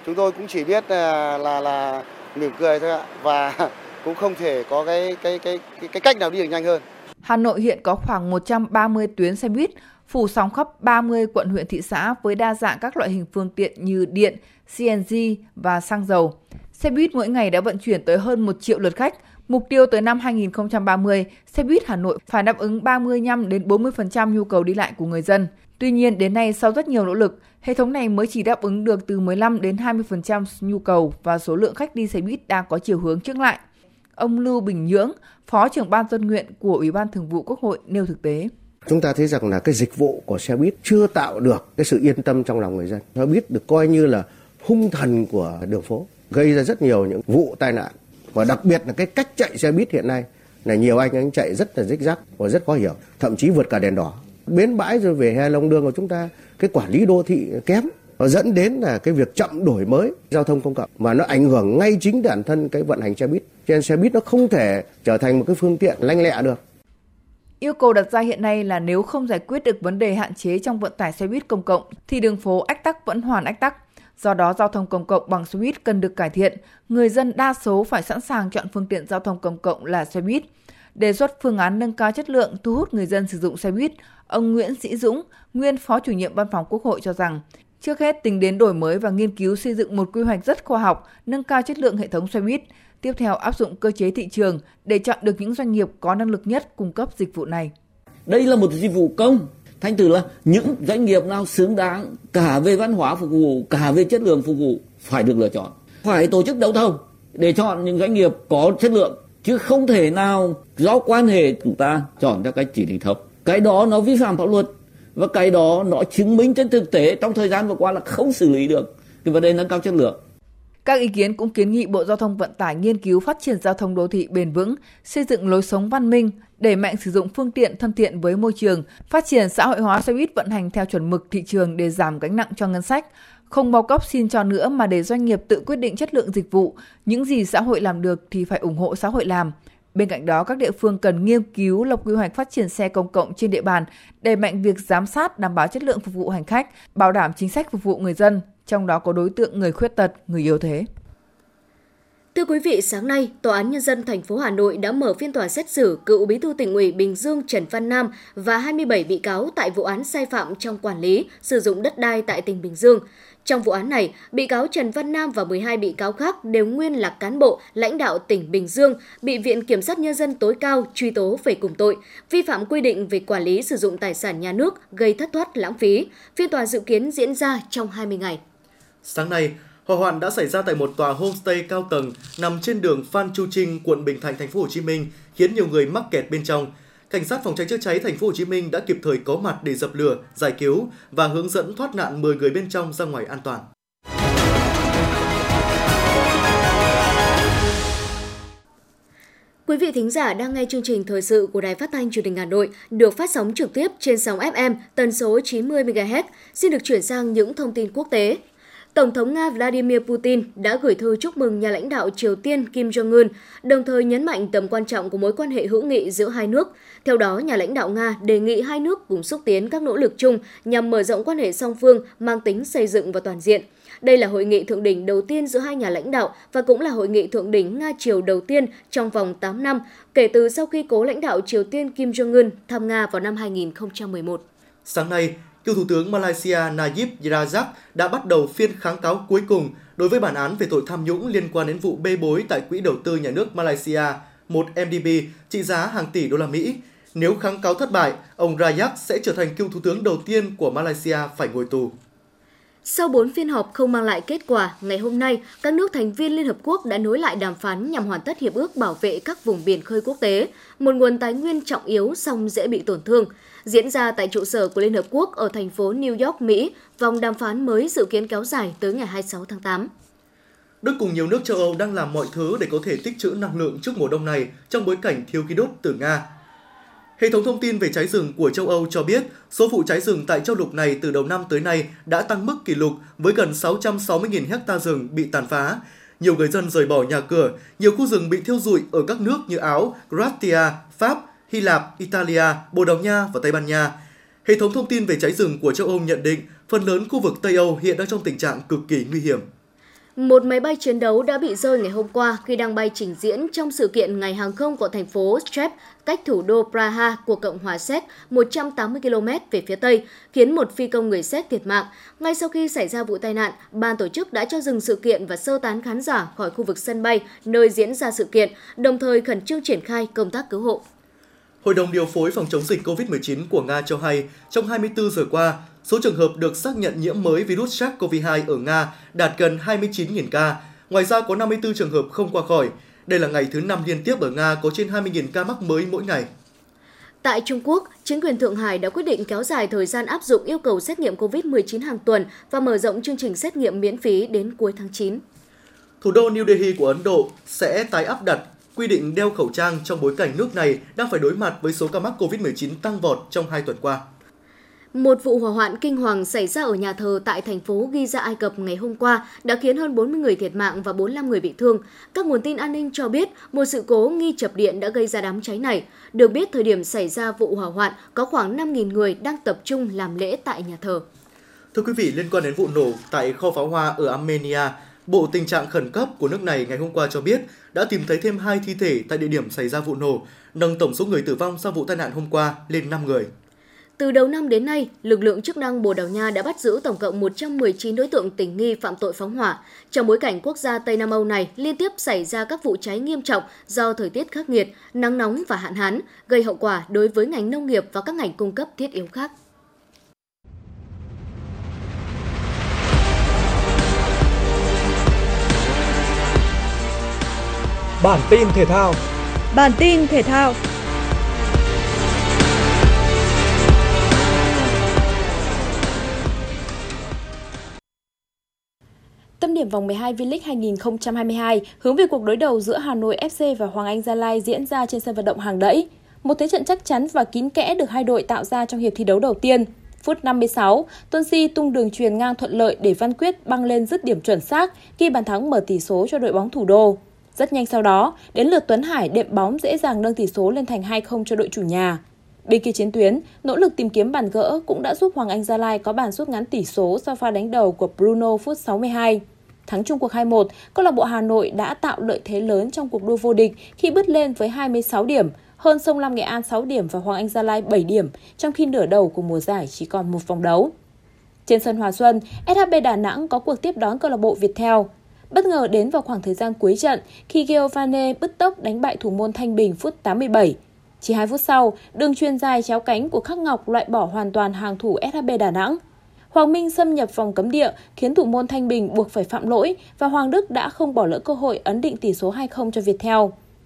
chúng tôi cũng chỉ biết là là, là mỉm cười thôi ạ và cũng không thể có cái cái cái cái, cái cách nào đi được nhanh hơn. Hà Nội hiện có khoảng 130 tuyến xe buýt phủ sóng khắp 30 quận huyện thị xã với đa dạng các loại hình phương tiện như điện, CNG và xăng dầu. Xe buýt mỗi ngày đã vận chuyển tới hơn 1 triệu lượt khách. Mục tiêu tới năm 2030, xe buýt Hà Nội phải đáp ứng 35 đến 40% nhu cầu đi lại của người dân. Tuy nhiên, đến nay sau rất nhiều nỗ lực, hệ thống này mới chỉ đáp ứng được từ 15 đến 20% nhu cầu và số lượng khách đi xe buýt đang có chiều hướng trước lại. Ông Lưu Bình Nhưỡng, Phó trưởng ban dân nguyện của Ủy ban Thường vụ Quốc hội nêu thực tế. Chúng ta thấy rằng là cái dịch vụ của xe buýt chưa tạo được cái sự yên tâm trong lòng người dân. Xe buýt được coi như là hung thần của đường phố, gây ra rất nhiều những vụ tai nạn và đặc biệt là cái cách chạy xe buýt hiện nay là nhiều anh anh chạy rất là rích rắc và rất khó hiểu, thậm chí vượt cả đèn đỏ. Bến bãi rồi về hè lòng đường của chúng ta cái quản lý đô thị kém và dẫn đến là cái việc chậm đổi mới giao thông công cộng mà nó ảnh hưởng ngay chính bản thân cái vận hành xe buýt. Cho nên xe buýt nó không thể trở thành một cái phương tiện lanh lẹ được. Yêu cầu đặt ra hiện nay là nếu không giải quyết được vấn đề hạn chế trong vận tải xe buýt công cộng thì đường phố ách tắc vẫn hoàn ách tắc. Do đó, giao thông công cộng bằng xe buýt cần được cải thiện. Người dân đa số phải sẵn sàng chọn phương tiện giao thông công cộng là xe buýt. Đề xuất phương án nâng cao chất lượng thu hút người dân sử dụng xe buýt, ông Nguyễn Sĩ Dũng, nguyên Phó chủ nhiệm Văn phòng Quốc hội cho rằng, trước hết tính đến đổi mới và nghiên cứu xây dựng một quy hoạch rất khoa học, nâng cao chất lượng hệ thống xe buýt, tiếp theo áp dụng cơ chế thị trường để chọn được những doanh nghiệp có năng lực nhất cung cấp dịch vụ này. Đây là một dịch vụ công, thành từ là những doanh nghiệp nào xứng đáng cả về văn hóa phục vụ, cả về chất lượng phục vụ phải được lựa chọn. Phải tổ chức đấu thầu để chọn những doanh nghiệp có chất lượng chứ không thể nào do quan hệ chúng ta chọn theo cách chỉ định thầu. Cái đó nó vi phạm pháp luật và cái đó nó chứng minh trên thực tế trong thời gian vừa qua là không xử lý được cái vấn đề nâng cao chất lượng. Các ý kiến cũng kiến nghị Bộ Giao thông Vận tải nghiên cứu phát triển giao thông đô thị bền vững, xây dựng lối sống văn minh, đẩy mạnh sử dụng phương tiện thân thiện với môi trường, phát triển xã hội hóa xe buýt vận hành theo chuẩn mực thị trường để giảm gánh nặng cho ngân sách, không bao cấp xin cho nữa mà để doanh nghiệp tự quyết định chất lượng dịch vụ, những gì xã hội làm được thì phải ủng hộ xã hội làm. Bên cạnh đó, các địa phương cần nghiên cứu lập quy hoạch phát triển xe công cộng trên địa bàn, đẩy mạnh việc giám sát đảm bảo chất lượng phục vụ hành khách, bảo đảm chính sách phục vụ người dân, trong đó có đối tượng người khuyết tật, người yếu thế. Thưa quý vị, sáng nay, Tòa án Nhân dân thành phố Hà Nội đã mở phiên tòa xét xử cựu bí thư tỉnh ủy Bình Dương Trần Văn Nam và 27 bị cáo tại vụ án sai phạm trong quản lý, sử dụng đất đai tại tỉnh Bình Dương. Trong vụ án này, bị cáo Trần Văn Nam và 12 bị cáo khác đều nguyên là cán bộ, lãnh đạo tỉnh Bình Dương, bị Viện Kiểm sát Nhân dân tối cao truy tố về cùng tội, vi phạm quy định về quản lý sử dụng tài sản nhà nước gây thất thoát lãng phí. Phiên tòa dự kiến diễn ra trong 20 ngày. Sáng nay, hỏa hoạn đã xảy ra tại một tòa homestay cao tầng nằm trên đường Phan Chu Trinh, quận Bình Thạnh, thành phố Hồ Chí Minh, khiến nhiều người mắc kẹt bên trong. Cảnh sát phòng cháy chữa cháy thành phố Hồ Chí Minh đã kịp thời có mặt để dập lửa, giải cứu và hướng dẫn thoát nạn 10 người bên trong ra ngoài an toàn. Quý vị thính giả đang nghe chương trình thời sự của Đài Phát thanh Truyền hình Hà Nội được phát sóng trực tiếp trên sóng FM tần số 90 MHz. Xin được chuyển sang những thông tin quốc tế. Tổng thống Nga Vladimir Putin đã gửi thư chúc mừng nhà lãnh đạo Triều Tiên Kim Jong-un, đồng thời nhấn mạnh tầm quan trọng của mối quan hệ hữu nghị giữa hai nước. Theo đó, nhà lãnh đạo Nga đề nghị hai nước cùng xúc tiến các nỗ lực chung nhằm mở rộng quan hệ song phương mang tính xây dựng và toàn diện. Đây là hội nghị thượng đỉnh đầu tiên giữa hai nhà lãnh đạo và cũng là hội nghị thượng đỉnh Nga-Triều đầu tiên trong vòng 8 năm kể từ sau khi cố lãnh đạo Triều Tiên Kim Jong-un thăm Nga vào năm 2011. Sáng nay, cựu Thủ tướng Malaysia Najib Razak đã bắt đầu phiên kháng cáo cuối cùng đối với bản án về tội tham nhũng liên quan đến vụ bê bối tại Quỹ đầu tư nhà nước Malaysia, một MDB trị giá hàng tỷ đô la Mỹ. Nếu kháng cáo thất bại, ông Razak sẽ trở thành cựu thủ tướng đầu tiên của Malaysia phải ngồi tù. Sau 4 phiên họp không mang lại kết quả, ngày hôm nay, các nước thành viên Liên Hợp Quốc đã nối lại đàm phán nhằm hoàn tất hiệp ước bảo vệ các vùng biển khơi quốc tế, một nguồn tài nguyên trọng yếu song dễ bị tổn thương. Diễn ra tại trụ sở của Liên Hợp Quốc ở thành phố New York, Mỹ, vòng đàm phán mới dự kiến kéo dài tới ngày 26 tháng 8. Đức cùng nhiều nước châu Âu đang làm mọi thứ để có thể tích trữ năng lượng trước mùa đông này trong bối cảnh thiếu khí đốt từ Nga. Hệ thống thông tin về cháy rừng của châu Âu cho biết số vụ cháy rừng tại châu lục này từ đầu năm tới nay đã tăng mức kỷ lục với gần 660.000 hecta rừng bị tàn phá. Nhiều người dân rời bỏ nhà cửa, nhiều khu rừng bị thiêu rụi ở các nước như Áo, Croatia, Pháp, Hy Lạp, Italia, Bồ Đào Nha và Tây Ban Nha. Hệ thống thông tin về cháy rừng của châu Âu nhận định phần lớn khu vực Tây Âu hiện đang trong tình trạng cực kỳ nguy hiểm. Một máy bay chiến đấu đã bị rơi ngày hôm qua khi đang bay trình diễn trong sự kiện Ngày hàng không của thành phố Strep, cách thủ đô Praha của Cộng hòa Séc 180 km về phía Tây, khiến một phi công người Séc thiệt mạng. Ngay sau khi xảy ra vụ tai nạn, ban tổ chức đã cho dừng sự kiện và sơ tán khán giả khỏi khu vực sân bay nơi diễn ra sự kiện, đồng thời khẩn trương triển khai công tác cứu hộ. Hội đồng điều phối phòng chống dịch COVID-19 của Nga cho hay, trong 24 giờ qua, số trường hợp được xác nhận nhiễm mới virus SARS-CoV-2 ở Nga đạt gần 29.000 ca. Ngoài ra có 54 trường hợp không qua khỏi. Đây là ngày thứ 5 liên tiếp ở Nga có trên 20.000 ca mắc mới mỗi ngày. Tại Trung Quốc, chính quyền Thượng Hải đã quyết định kéo dài thời gian áp dụng yêu cầu xét nghiệm COVID-19 hàng tuần và mở rộng chương trình xét nghiệm miễn phí đến cuối tháng 9. Thủ đô New Delhi của Ấn Độ sẽ tái áp đặt quy định đeo khẩu trang trong bối cảnh nước này đang phải đối mặt với số ca mắc COVID-19 tăng vọt trong hai tuần qua. Một vụ hỏa hoạn kinh hoàng xảy ra ở nhà thờ tại thành phố Giza, Ai Cập ngày hôm qua đã khiến hơn 40 người thiệt mạng và 45 người bị thương. Các nguồn tin an ninh cho biết một sự cố nghi chập điện đã gây ra đám cháy này. Được biết, thời điểm xảy ra vụ hỏa hoạn có khoảng 5.000 người đang tập trung làm lễ tại nhà thờ. Thưa quý vị, liên quan đến vụ nổ tại kho pháo hoa ở Armenia, Bộ Tình trạng khẩn cấp của nước này ngày hôm qua cho biết đã tìm thấy thêm hai thi thể tại địa điểm xảy ra vụ nổ, nâng tổng số người tử vong sau vụ tai nạn hôm qua lên 5 người. Từ đầu năm đến nay, lực lượng chức năng Bồ Đào Nha đã bắt giữ tổng cộng 119 đối tượng tình nghi phạm tội phóng hỏa. Trong bối cảnh quốc gia Tây Nam Âu này liên tiếp xảy ra các vụ cháy nghiêm trọng do thời tiết khắc nghiệt, nắng nóng và hạn hán, gây hậu quả đối với ngành nông nghiệp và các ngành cung cấp thiết yếu khác. Bản tin thể thao Bản tin thể thao Tâm điểm vòng 12 V-League 2022 hướng về cuộc đối đầu giữa Hà Nội FC và Hoàng Anh Gia Lai diễn ra trên sân vận động Hàng Đẫy. Một thế trận chắc chắn và kín kẽ được hai đội tạo ra trong hiệp thi đấu đầu tiên. Phút 56, Tuân Si tung đường truyền ngang thuận lợi để Văn Quyết băng lên dứt điểm chuẩn xác, ghi bàn thắng mở tỷ số cho đội bóng thủ đô. Rất nhanh sau đó, đến lượt Tuấn Hải đệm bóng dễ dàng nâng tỷ số lên thành 2-0 cho đội chủ nhà. Bên kia chiến tuyến, nỗ lực tìm kiếm bàn gỡ cũng đã giúp Hoàng Anh Gia Lai có bàn rút ngắn tỷ số sau pha đánh đầu của Bruno phút 62. Thắng chung cuộc 2-1, câu lạc bộ Hà Nội đã tạo lợi thế lớn trong cuộc đua vô địch khi bứt lên với 26 điểm, hơn Sông Lam Nghệ An 6 điểm và Hoàng Anh Gia Lai 7 điểm, trong khi nửa đầu của mùa giải chỉ còn một vòng đấu. Trên sân Hòa Xuân, SHB Đà Nẵng có cuộc tiếp đón câu lạc bộ Viettel. Bất ngờ đến vào khoảng thời gian cuối trận khi Giovanni bứt tốc đánh bại thủ môn Thanh Bình phút 87. Chỉ 2 phút sau, đường truyền dài chéo cánh của Khắc Ngọc loại bỏ hoàn toàn hàng thủ SHB Đà Nẵng. Hoàng Minh xâm nhập vòng cấm địa khiến thủ môn Thanh Bình buộc phải phạm lỗi và Hoàng Đức đã không bỏ lỡ cơ hội ấn định tỷ số 2-0 cho Viettel.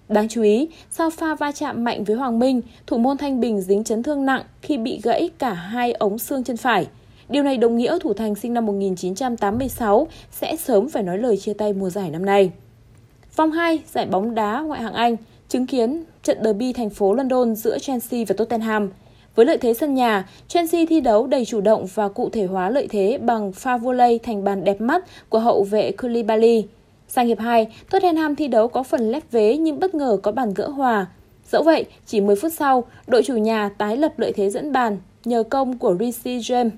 Đáng chú ý, sau pha va chạm mạnh với Hoàng Minh, thủ môn Thanh Bình dính chấn thương nặng khi bị gãy cả hai ống xương chân phải. Điều này đồng nghĩa thủ thành sinh năm 1986 sẽ sớm phải nói lời chia tay mùa giải năm nay. Vòng 2, giải bóng đá ngoại hạng Anh, chứng kiến trận derby thành phố London giữa Chelsea và Tottenham. Với lợi thế sân nhà, Chelsea thi đấu đầy chủ động và cụ thể hóa lợi thế bằng pha volley thành bàn đẹp mắt của hậu vệ Koulibaly. Sang hiệp 2, Tottenham thi đấu có phần lép vế nhưng bất ngờ có bàn gỡ hòa. Dẫu vậy, chỉ 10 phút sau, đội chủ nhà tái lập lợi thế dẫn bàn nhờ công của Reece James.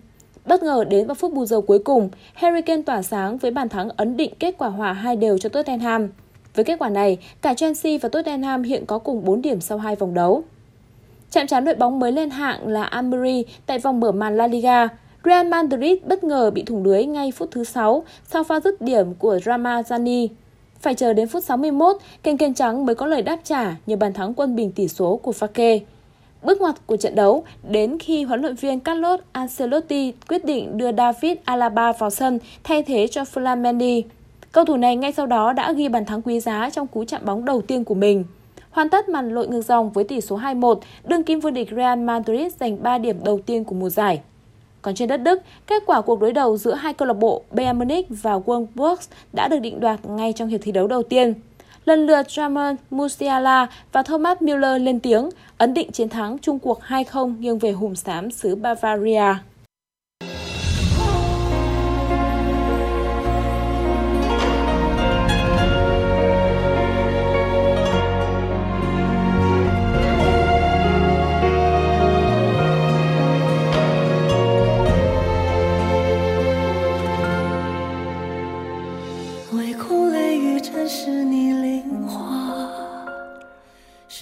Bất ngờ đến vào phút bù giờ cuối cùng, Harry Kane tỏa sáng với bàn thắng ấn định kết quả hòa hai đều cho Tottenham. Với kết quả này, cả Chelsea và Tottenham hiện có cùng 4 điểm sau hai vòng đấu. Chạm trán đội bóng mới lên hạng là Almeria tại vòng mở màn La Liga. Real Madrid bất ngờ bị thủng lưới ngay phút thứ 6 sau pha dứt điểm của Ramazani. Phải chờ đến phút 61, kênh kênh trắng mới có lời đáp trả nhờ bàn thắng quân bình tỷ số của Fake. Bước ngoặt của trận đấu đến khi huấn luyện viên Carlos Ancelotti quyết định đưa David Alaba vào sân thay thế cho Flamendi. Cầu thủ này ngay sau đó đã ghi bàn thắng quý giá trong cú chạm bóng đầu tiên của mình. Hoàn tất màn lội ngược dòng với tỷ số 2-1, đương kim vô địch Real Madrid giành 3 điểm đầu tiên của mùa giải. Còn trên đất Đức, kết quả cuộc đối đầu giữa hai câu lạc bộ Bayern Munich và Wolfsburg đã được định đoạt ngay trong hiệp thi đấu đầu tiên. Lần lượt Jamal Musiala và Thomas Müller lên tiếng, ấn định chiến thắng chung cuộc 2-0 nghiêng về hùm xám xứ Bavaria.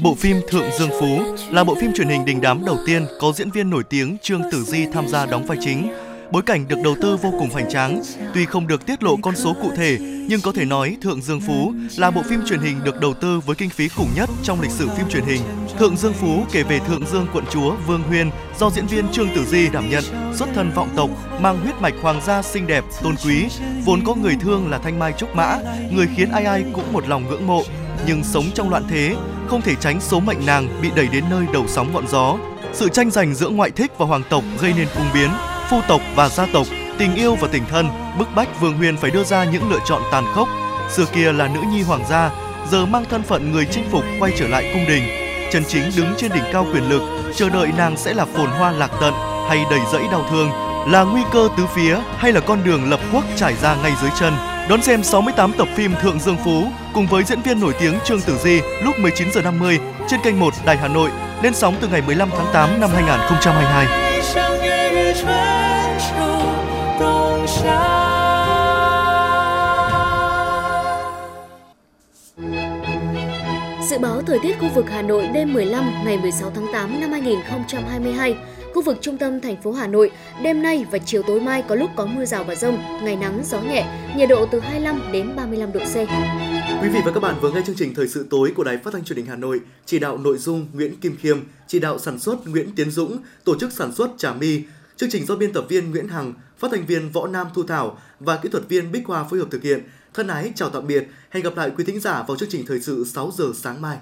Bộ phim Thượng Dương Phú là bộ phim truyền hình đình đám đầu tiên có diễn viên nổi tiếng Trương Tử Di tham gia đóng vai chính. Bối cảnh được đầu tư vô cùng hoành tráng, tuy không được tiết lộ con số cụ thể, nhưng có thể nói Thượng Dương Phú là bộ phim truyền hình được đầu tư với kinh phí khủng nhất trong lịch sử phim truyền hình. Thượng Dương Phú kể về Thượng Dương quận chúa Vương Huyên do diễn viên Trương Tử Di đảm nhận, xuất thân vọng tộc, mang huyết mạch hoàng gia xinh đẹp, tôn quý, vốn có người thương là Thanh Mai Trúc Mã, người khiến ai ai cũng một lòng ngưỡng mộ, nhưng sống trong loạn thế, không thể tránh số mệnh nàng bị đẩy đến nơi đầu sóng ngọn gió. Sự tranh giành giữa ngoại thích và hoàng tộc gây nên cung biến, phu tộc và gia tộc, tình yêu và tình thân, bức bách Vương Huyền phải đưa ra những lựa chọn tàn khốc. Xưa kia là nữ nhi hoàng gia, giờ mang thân phận người chinh phục quay trở lại cung đình. Trần Chính đứng trên đỉnh cao quyền lực, chờ đợi nàng sẽ là phồn hoa lạc tận hay đầy rẫy đau thương, là nguy cơ tứ phía hay là con đường lập quốc trải ra ngay dưới chân. Đón xem 68 tập phim Thượng Dương Phú cùng với diễn viên nổi tiếng Trương Tử Di lúc 19 giờ 50 trên kênh 1 Đài Hà Nội, lên sóng từ ngày 15 tháng 8 năm 2022. Dự báo thời tiết khu vực Hà Nội đêm 15 ngày 16 tháng 8 năm 2022 Khu vực trung tâm thành phố Hà Nội, đêm nay và chiều tối mai có lúc có mưa rào và rông, ngày nắng, gió nhẹ, nhiệt độ từ 25 đến 35 độ C. Quý vị và các bạn vừa nghe chương trình Thời sự tối của Đài Phát thanh Truyền hình Hà Nội, chỉ đạo nội dung Nguyễn Kim Khiêm, chỉ đạo sản xuất Nguyễn Tiến Dũng, tổ chức sản xuất Trà My. Chương trình do biên tập viên Nguyễn Hằng, phát thanh viên Võ Nam Thu Thảo và kỹ thuật viên Bích Hoa phối hợp thực hiện. Thân ái chào tạm biệt, hẹn gặp lại quý thính giả vào chương trình Thời sự 6 giờ sáng mai.